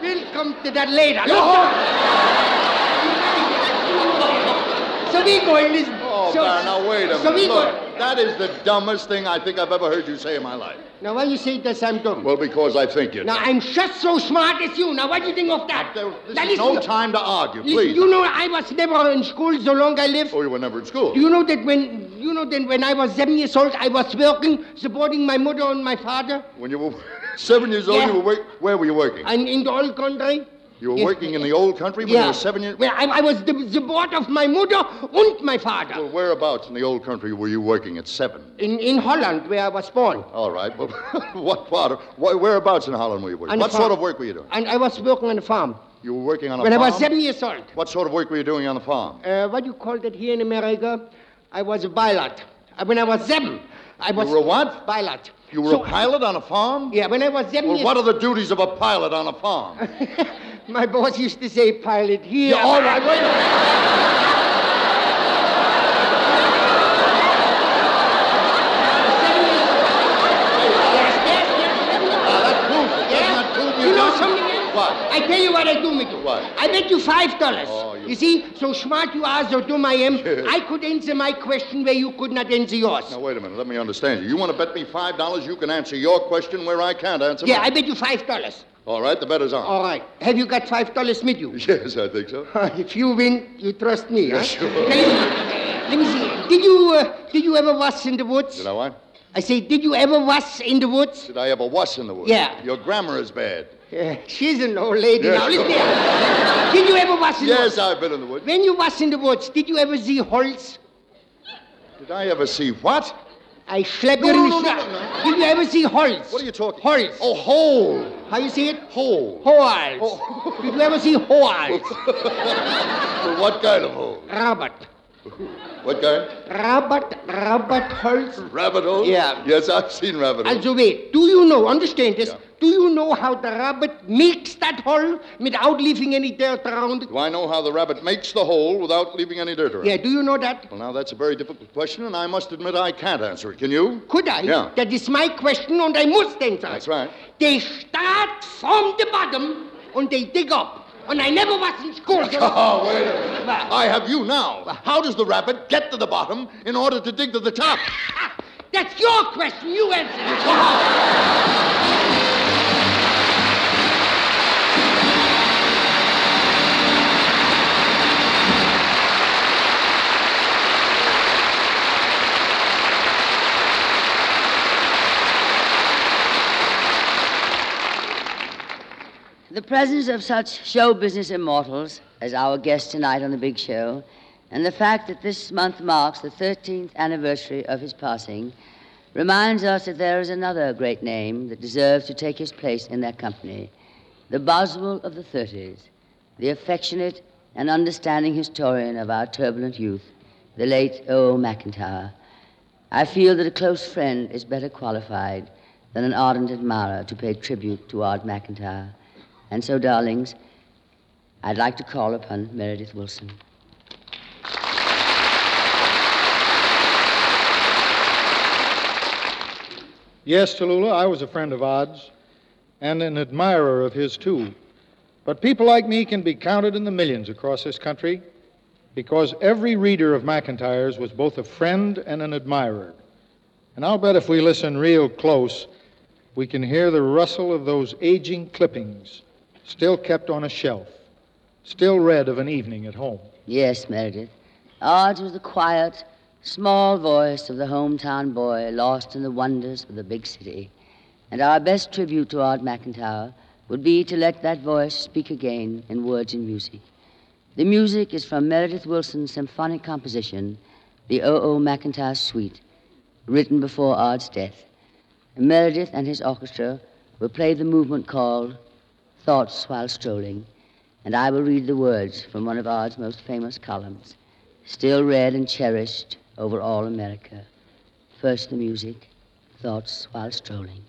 we'll come to that later. so we going, listen. Oh, so, now wait a so minute. Look, that is the dumbest thing I think I've ever heard you say in my life. Now, why you say that I'm dumb? Well, because I think you. Now, I'm just so smart as you. Now, what do you think of that? Now, is no time to argue, listen, please. You know, I was never in school so long I lived. Oh, you were never in school. Do you know that when you know that when I was seven years old, I was working, supporting my mother and my father, When you were seven years old, Yeah. you were where were you working? and in the old country. You were Yes. working in the old country when you were seven years. Well, I, I was the support of my mother and my father Well, whereabouts in the old country were you working at seven? in, in Holland, where I was born. All right, but what part of, whereabouts in Holland were you working? On What sort of work were you doing? And I was working on a farm You were working on a when farm? When I was seven years old. What sort of work were you doing on the farm? Uh, what do you call that here in America? I was a pilot. Uh, when I was seven, I was. were a what? Pilot. You were So- a pilot on a farm? Yeah, when I was seven Well, years what are the duties of a pilot on a farm? My boss used to say pilot here. Yeah, all right, wait a minute. You know something? What? I tell you what I do, Mickey. What? I bet you five dollars. Oh, you- see, so smart you are, so dumb I am. I could answer my question where you could not answer yours. Now, wait a minute. Let me understand you. You want to bet me $5 you can answer your question where I can't answer yeah, I bet you five dollars. All right, the bet is on. All right. Have you got five dollars with you? Yes, I think so. if you win, you trust me, Yeah, huh? sure. Now, let me see. Did you uh, did you ever was in the woods? Did I what? I say, did you ever was in the woods? Did I ever was in the woods? Yeah. Your grammar is bad. Uh, she's an old lady Yes, now. Listen here. Did you ever was in the woods? Yes. I've been in the woods. When you was in the woods, did you ever see holes? Did I ever see what? I slap No, no, no, no. Did you ever see holes? What are you talking? Holes. Oh, hole. How you see it? Hole. Holes. Did you ever see holes? Well, what kind of hole? Rabbit. What kind? Rabbit, rabbit holes. Rabbit hole? Yeah. Yes, I've seen rabbit holes. Also wait, do you know, understand this, do you know how the rabbit makes that hole without leaving any dirt around it? Do I know how the rabbit makes the hole without leaving any dirt around? Yeah, do you know that? Well, now that's a very difficult question, and I must admit I can't answer it. Can you? Could I? Yeah. That is my question and I must answer. That's right. They start from the bottom and they dig up. And I never was in school. so- Oh, wait a minute. I have you now. How does the rabbit get to the bottom in order to dig to the top? That's your question. You answer it. The presence of such show business immortals as our guest tonight on The Big Show, and the fact that this month marks the 13th anniversary of his passing, reminds us that there is another great name that deserves to take his place in that company the Boswell of the 30s, the affectionate and understanding historian of our turbulent youth, the late O. McIntyre. I feel that a close friend is better qualified than an ardent admirer to pay tribute to Odd McIntyre. And so, darlings, I'd like to call upon Meredith Willson. Yes, Tallulah, I was a friend of Odd's and an admirer of his, too. But people like me can be counted in the millions across this country because every reader of McIntyre's was both a friend and an admirer. And I'll bet if we listen real close, we can hear the rustle of those aging clippings still kept on a shelf, still read of an evening at home. Yes, Meredith. Odd's was the quiet, small voice of the hometown boy lost in the wonders of the big city. And our best tribute to Odd McIntyre would be to let that voice speak again in words and music. The music is from Meredith Willson's symphonic composition, the O.O. McIntyre Suite, written before Odd's death. And Meredith and his orchestra will play the movement called Thoughts While Strolling, and I will read the words from one of Odd's most famous columns, still read and cherished over all America. First the music, Thoughts While Strolling.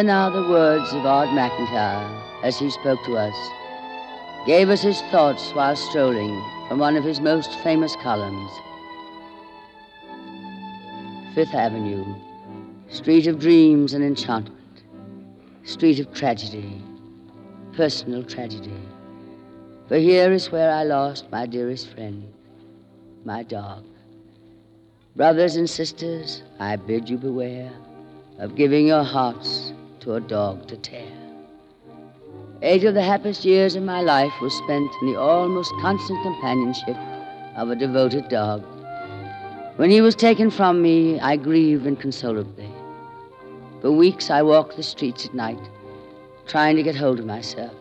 Hear now the words of Odd McIntyre as he spoke to us, gave us his thoughts while strolling from one of his most famous columns. Fifth Avenue, street of dreams and enchantment, street of tragedy, personal tragedy. For here is where I lost my dearest friend, my dog. Brothers and sisters, I bid you beware of giving your hearts to a dog to tear. Eight of the happiest years of my life were spent in the almost constant companionship of a devoted dog. When he was taken from me, I grieved inconsolably. For weeks I walked the streets at night, trying to get hold of myself.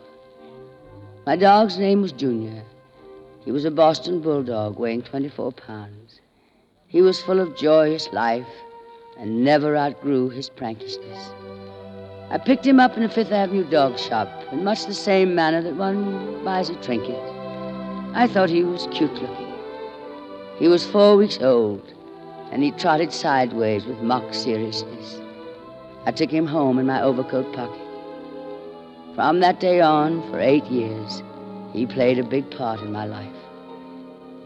My dog's name was Junior. He was a Boston bulldog weighing 24 pounds. He was full of joyous life and never outgrew his prankishness. I picked him up in a Fifth Avenue dog shop in much the same manner that one buys a trinket. I thought he was cute looking. He was four weeks old, and he trotted sideways with mock seriousness. I took him home in my overcoat pocket. From that day on, for eight years, he played a big part in my life.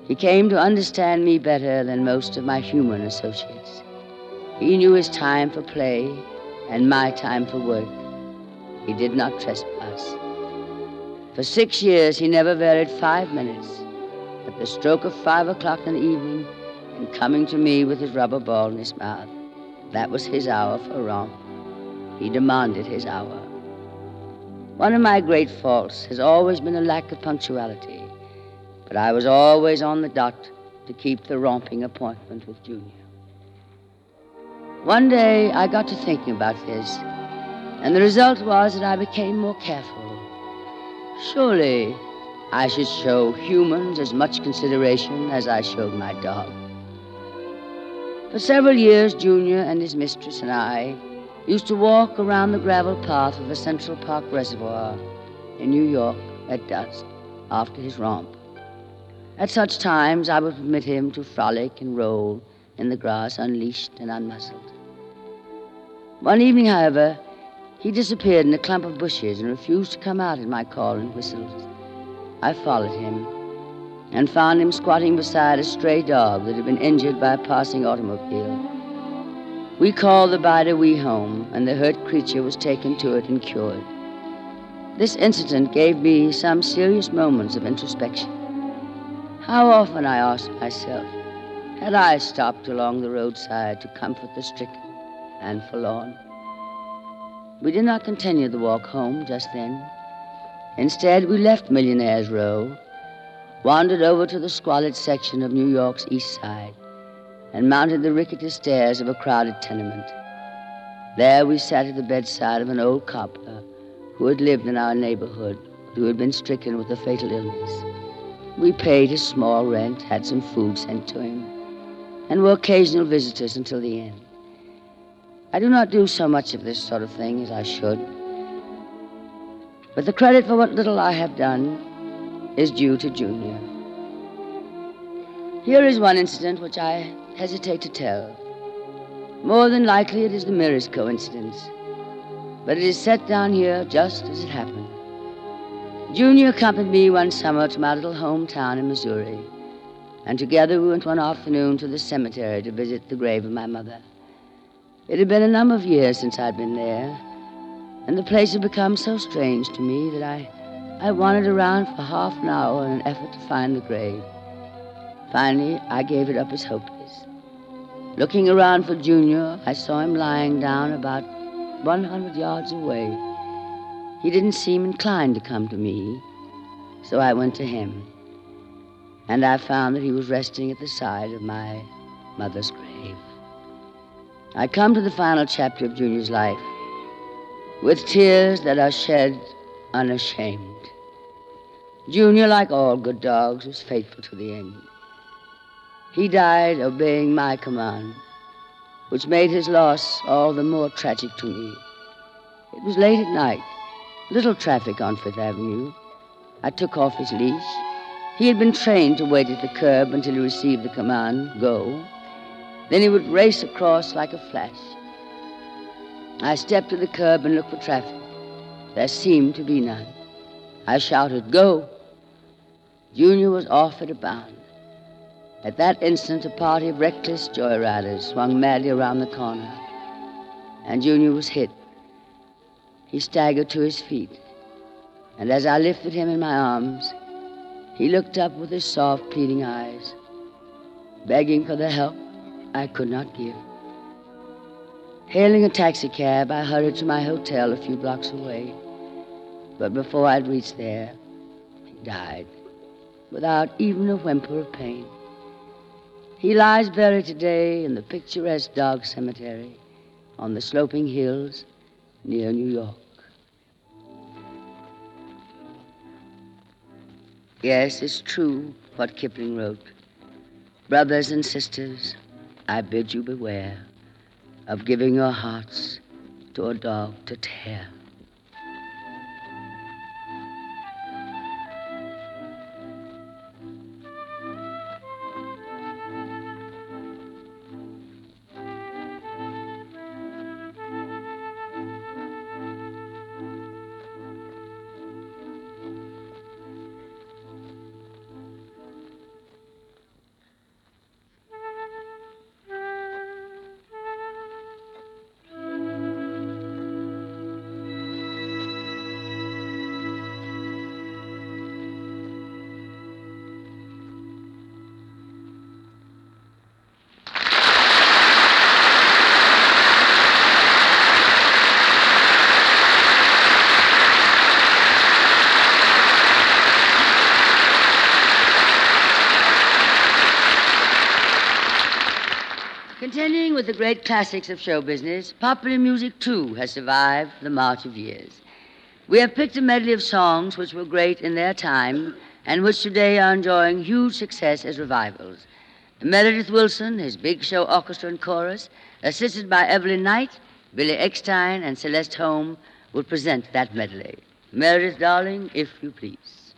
He came to understand me better than most of my human associates. He knew his time for play and my time for work. He did not trespass. For six years, he never varied five minutes. At the stroke of five o'clock in the evening, and coming to me with his rubber ball in his mouth, that was his hour for romp. He demanded his hour. One of my great faults has always been a lack of punctuality, but I was always on the dot to keep the romping appointment with Junior. One day I got to thinking about this, and the result was that I became more careful. Surely I should show humans as much consideration as I showed my dog. For several years, Junior and his mistress and I used to walk around the gravel path of the Central Park Reservoir in New York at dusk after his romp. At such times, I would permit him to frolic and roll in the grass unleashed and unmuzzled. One evening, however, he disappeared in a clump of bushes and refused to come out at my call and whistled. I followed him and found him squatting beside a stray dog that had been injured by a passing automobile. We called the body we home, and the hurt creature was taken to it and cured. This incident gave me some serious moments of introspection. How often, I asked myself, had I stopped along the roadside to comfort the stricken and forlorn? We did not continue the walk home just then. Instead, we left Millionaire's Row, wandered over to the squalid section of New York's East Side, and mounted the rickety stairs of a crowded tenement. There we sat at the bedside of an old cobbler who had lived in our neighborhood, who had been stricken with a fatal illness. We paid his small rent, had some food sent to him, and were occasional visitors until the end. I do not do so much of this sort of thing as I should, but the credit for what little I have done is due to Junior. Here is one incident which I hesitate to tell. More than likely, it is the merest coincidence, but it is set down here just as it happened. Junior accompanied me one summer to my little hometown in Missouri, and together we went one afternoon to the cemetery to visit the grave of my mother. It had been a number of years since I'd been there, and the place had become so strange to me that I, I wandered around for half an hour in an effort to find the grave. Finally, I gave it up as hopeless. Looking around for Junior, I saw him lying down about 100 yards away. He didn't seem inclined to come to me, so I went to him. And I found that he was resting at the side of my mother's grave. I come to the final chapter of Junior's life with tears that are shed unashamed. Junior, like all good dogs, was faithful to the end. He died obeying my command, which made his loss all the more tragic to me. It was late at night, little traffic on Fifth Avenue. I took off his leash. He had been trained to wait at the curb until he received the command, go. Then he would race across like a flash. I stepped to the curb and looked for traffic. There seemed to be none. I shouted, Go! Junior was off at a bound. At that instant, a party of reckless joyriders swung madly around the corner, and Junior was hit. He staggered to his feet, and as I lifted him in my arms, he looked up with his soft, pleading eyes, begging for the help I could not give. Hailing a taxicab, I hurried to my hotel a few blocks away. But before I'd reached there, he died, without even a whimper of pain. He lies buried today in the picturesque dog cemetery on the sloping hills near New York. Yes, it's true what Kipling wrote. Brothers and sisters, I bid you beware of giving your hearts to a dog to tear. The great classics of show business, popular music too has survived the march of years. We have picked a medley of songs which were great in their time and which today are enjoying huge success as revivals. Meredith Willson, his Big Show Orchestra and Chorus, assisted by Evelyn Knight, Billy Eckstine, and Celeste Holm, will present that medley. Meredith, darling, if you please.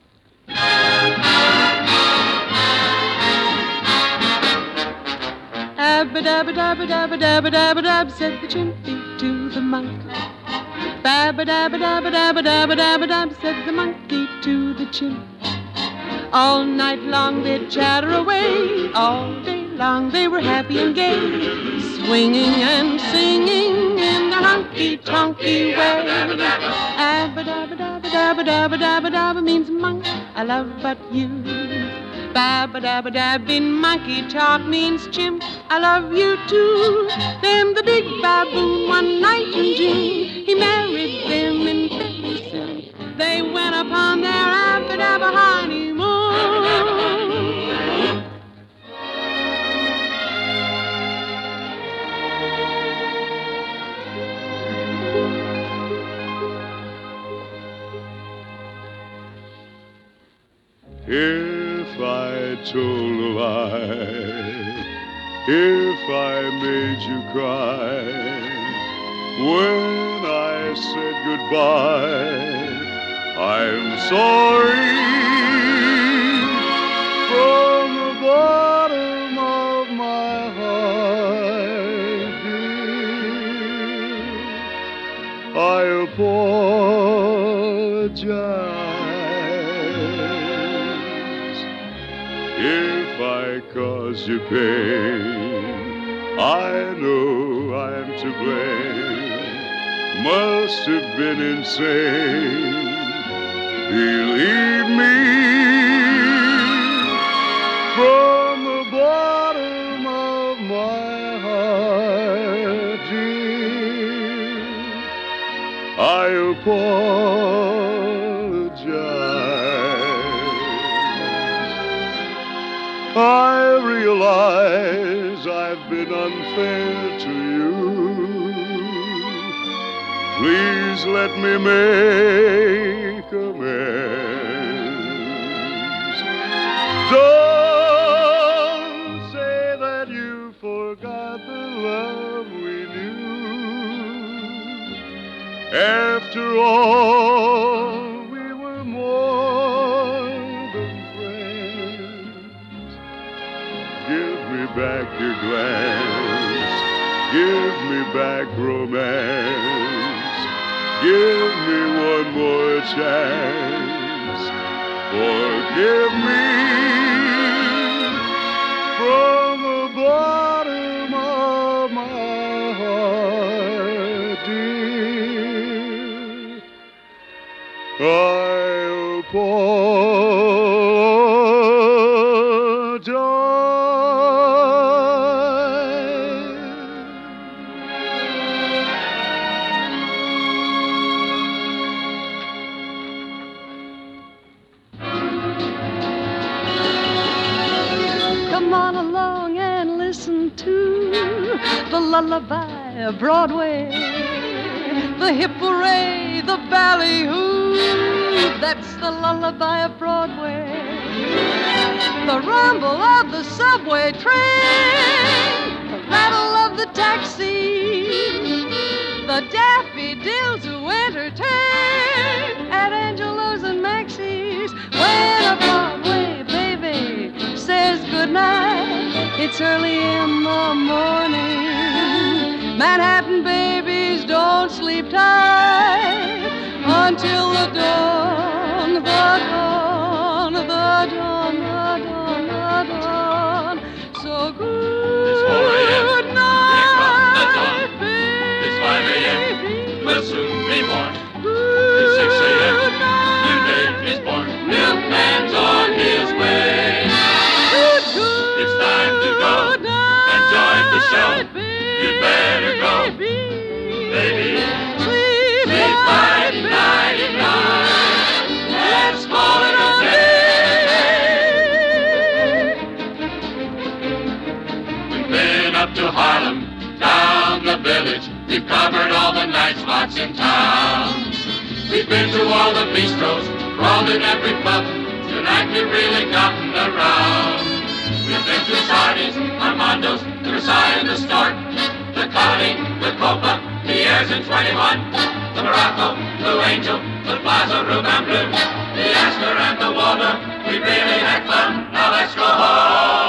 Abba dabba dabba dabba dabba dabba dab, said the chimney to the monkey. Babba dabba dabba dabba dabba dabba dab, said the monkey to the chimney. All night long they'd chatter away, all day long they were happy and gay, swinging and singing in the honky tonky way. Abba dabba dabba dabba dabba dabba dabba means monk, I love but you. Babba monkey talk means chimp, I love you too. Then the big baboon one night in June, he married them in February. They went upon their abba honeymoon. I told a lie, if I made you cry, when I said goodbye, I'm sorry from the bottom of my heart, dear. I apologize caused you pain. I know I'm to blame. Must have been insane. Believe me, been unfair to you. Please let me make been to all the bistros, in every pub. Tonight we've really gotten around. We've been to Sardi's, Armando's, the Versailles and the Stork, the Colony, the Copa, the Airs in 21, the Morocco, Blue Angel, the Plaza Ruban Bleu, the Astor and the Waldorf. We really had fun. Now let's go home.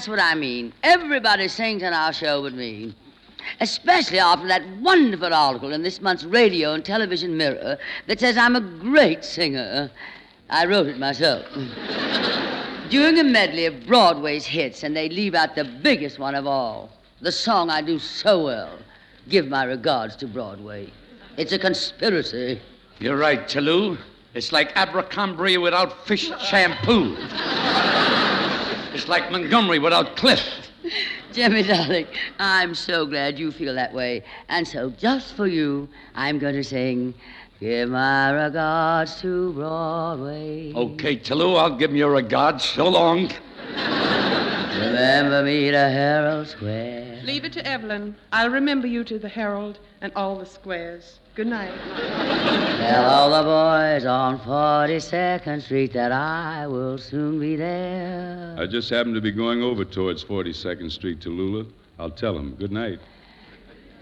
That's what I mean. Everybody sings on our show but me. Especially after that wonderful article in this month's Radio and Television Mirror that says I'm a great singer. I wrote it myself. Doing a medley of Broadway's hits, and they leave out the biggest one of all the song I do so well Give My Regards to Broadway. It's a conspiracy. You're right, Tallulah. It's like Abercrombie without fish shampoo. It's like Montgomery without Cliff. Jimmy, darling, I'm so glad you feel that way. And so, just for you, I'm going to sing Give My Regards to Broadway. Okay, Tallulah, I'll give 'em your regards. So long. Remember me to Herald Square. Leave it to Evelyn. I'll remember you to the Herald and all the squares. Good night. Tell all the boys on 42nd Street that I will soon be there. I just happen to be going over towards 42nd Street, Tallulah. I'll tell them. Good night.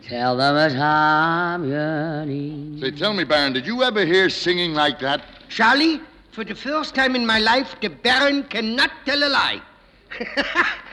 Tell them that I'm yearning. Say, tell me, Baron, did you ever hear singing like that? Charlie, for the first time in my life, the Baron cannot tell a lie.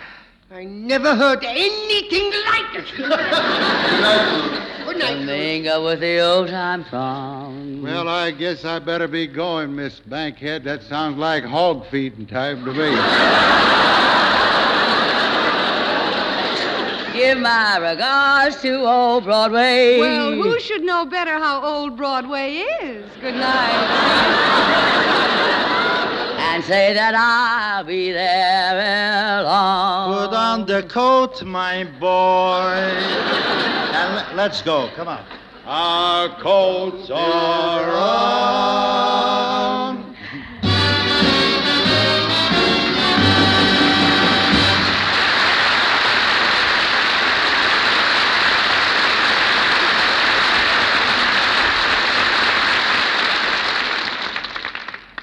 I never heard anything like it. Good night. To mingle with the old time song. Well, I guess I better be going, Miss Bankhead. That sounds like hog feeding time to me. Give my regards to old Broadway. Well, who should know better how old Broadway is? Good night. And say that I'll be there ere long. Put on the coat, my boy. and le- let's go. Come on. Our coats are on.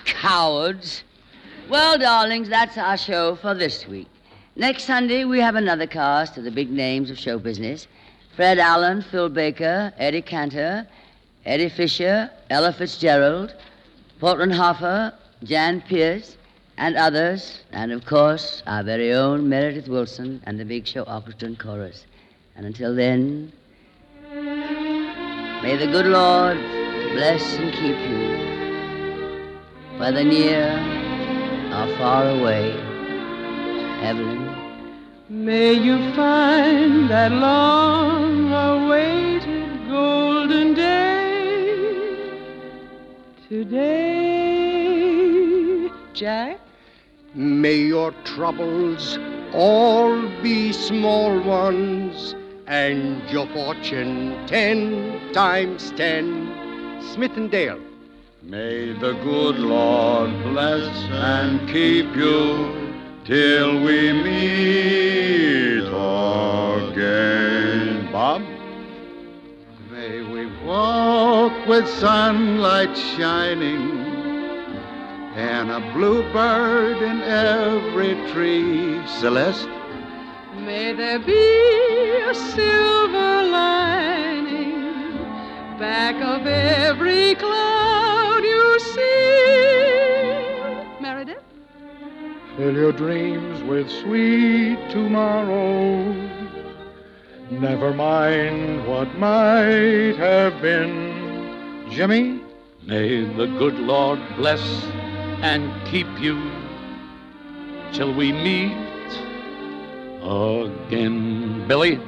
Cowards. Well, darlings, that's our show for this week. Next Sunday, we have another cast of the big names of show business Fred Allen, Phil Baker, Eddie Cantor, Eddie Fisher, Ella Fitzgerald, Portland Hoffa, Jan Peerce, and others, and of course, our very own Meredith Willson and the Big Show Orchestra and Chorus. And until then, may the good Lord bless and keep you, whether near or far away. Evelyn. May you find that long awaited golden day today, Jack. May your troubles all be small ones, and your fortune ten times ten. Smith and Dale. May the good Lord bless and keep you till we meet again. Bob? May we walk with sunlight shining and a bluebird in every tree. Celeste? May there be a silver lining back of every cloud Fill your dreams with sweet tomorrow. Never mind what might have been. Jimmy? May the good Lord bless and keep you till we meet again. Billy?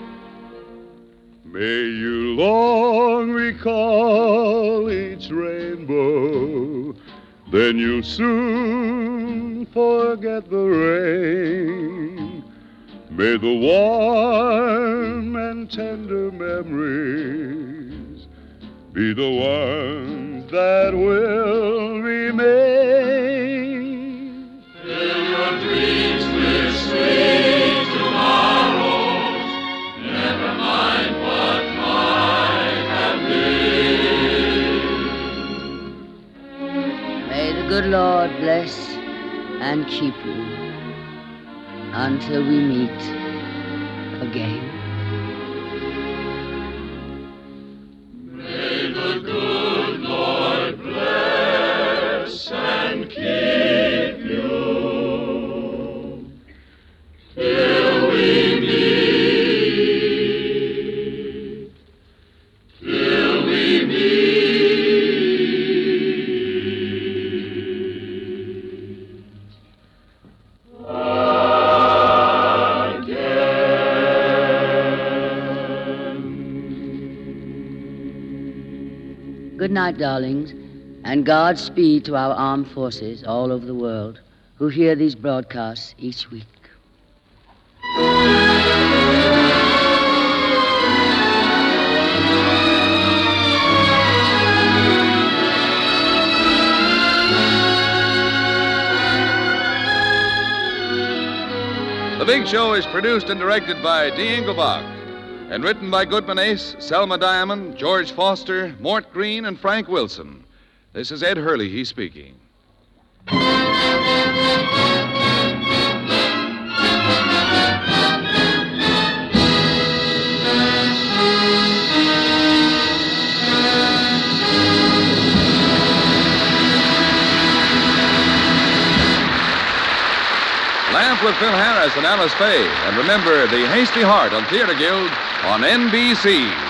May you long recall each rainbow, then you'll soon forget the rain. May the warm and tender memories be the ones that will remain. Fill your dreams with sweet good Lord bless and keep you until we meet again. Night, darlings, and Godspeed to our armed forces all over the world who hear these broadcasts each week. The Big Show is produced and directed by Dee Engelbach and written by Goodman Ace, Selma Diamond, George Foster, Mort Green, and Frank Wilson. This is Ed Herlihy speaking. Laugh with Phil Harris and Alice Faye. And remember the Hasty Heart on Theater Guild on NBC.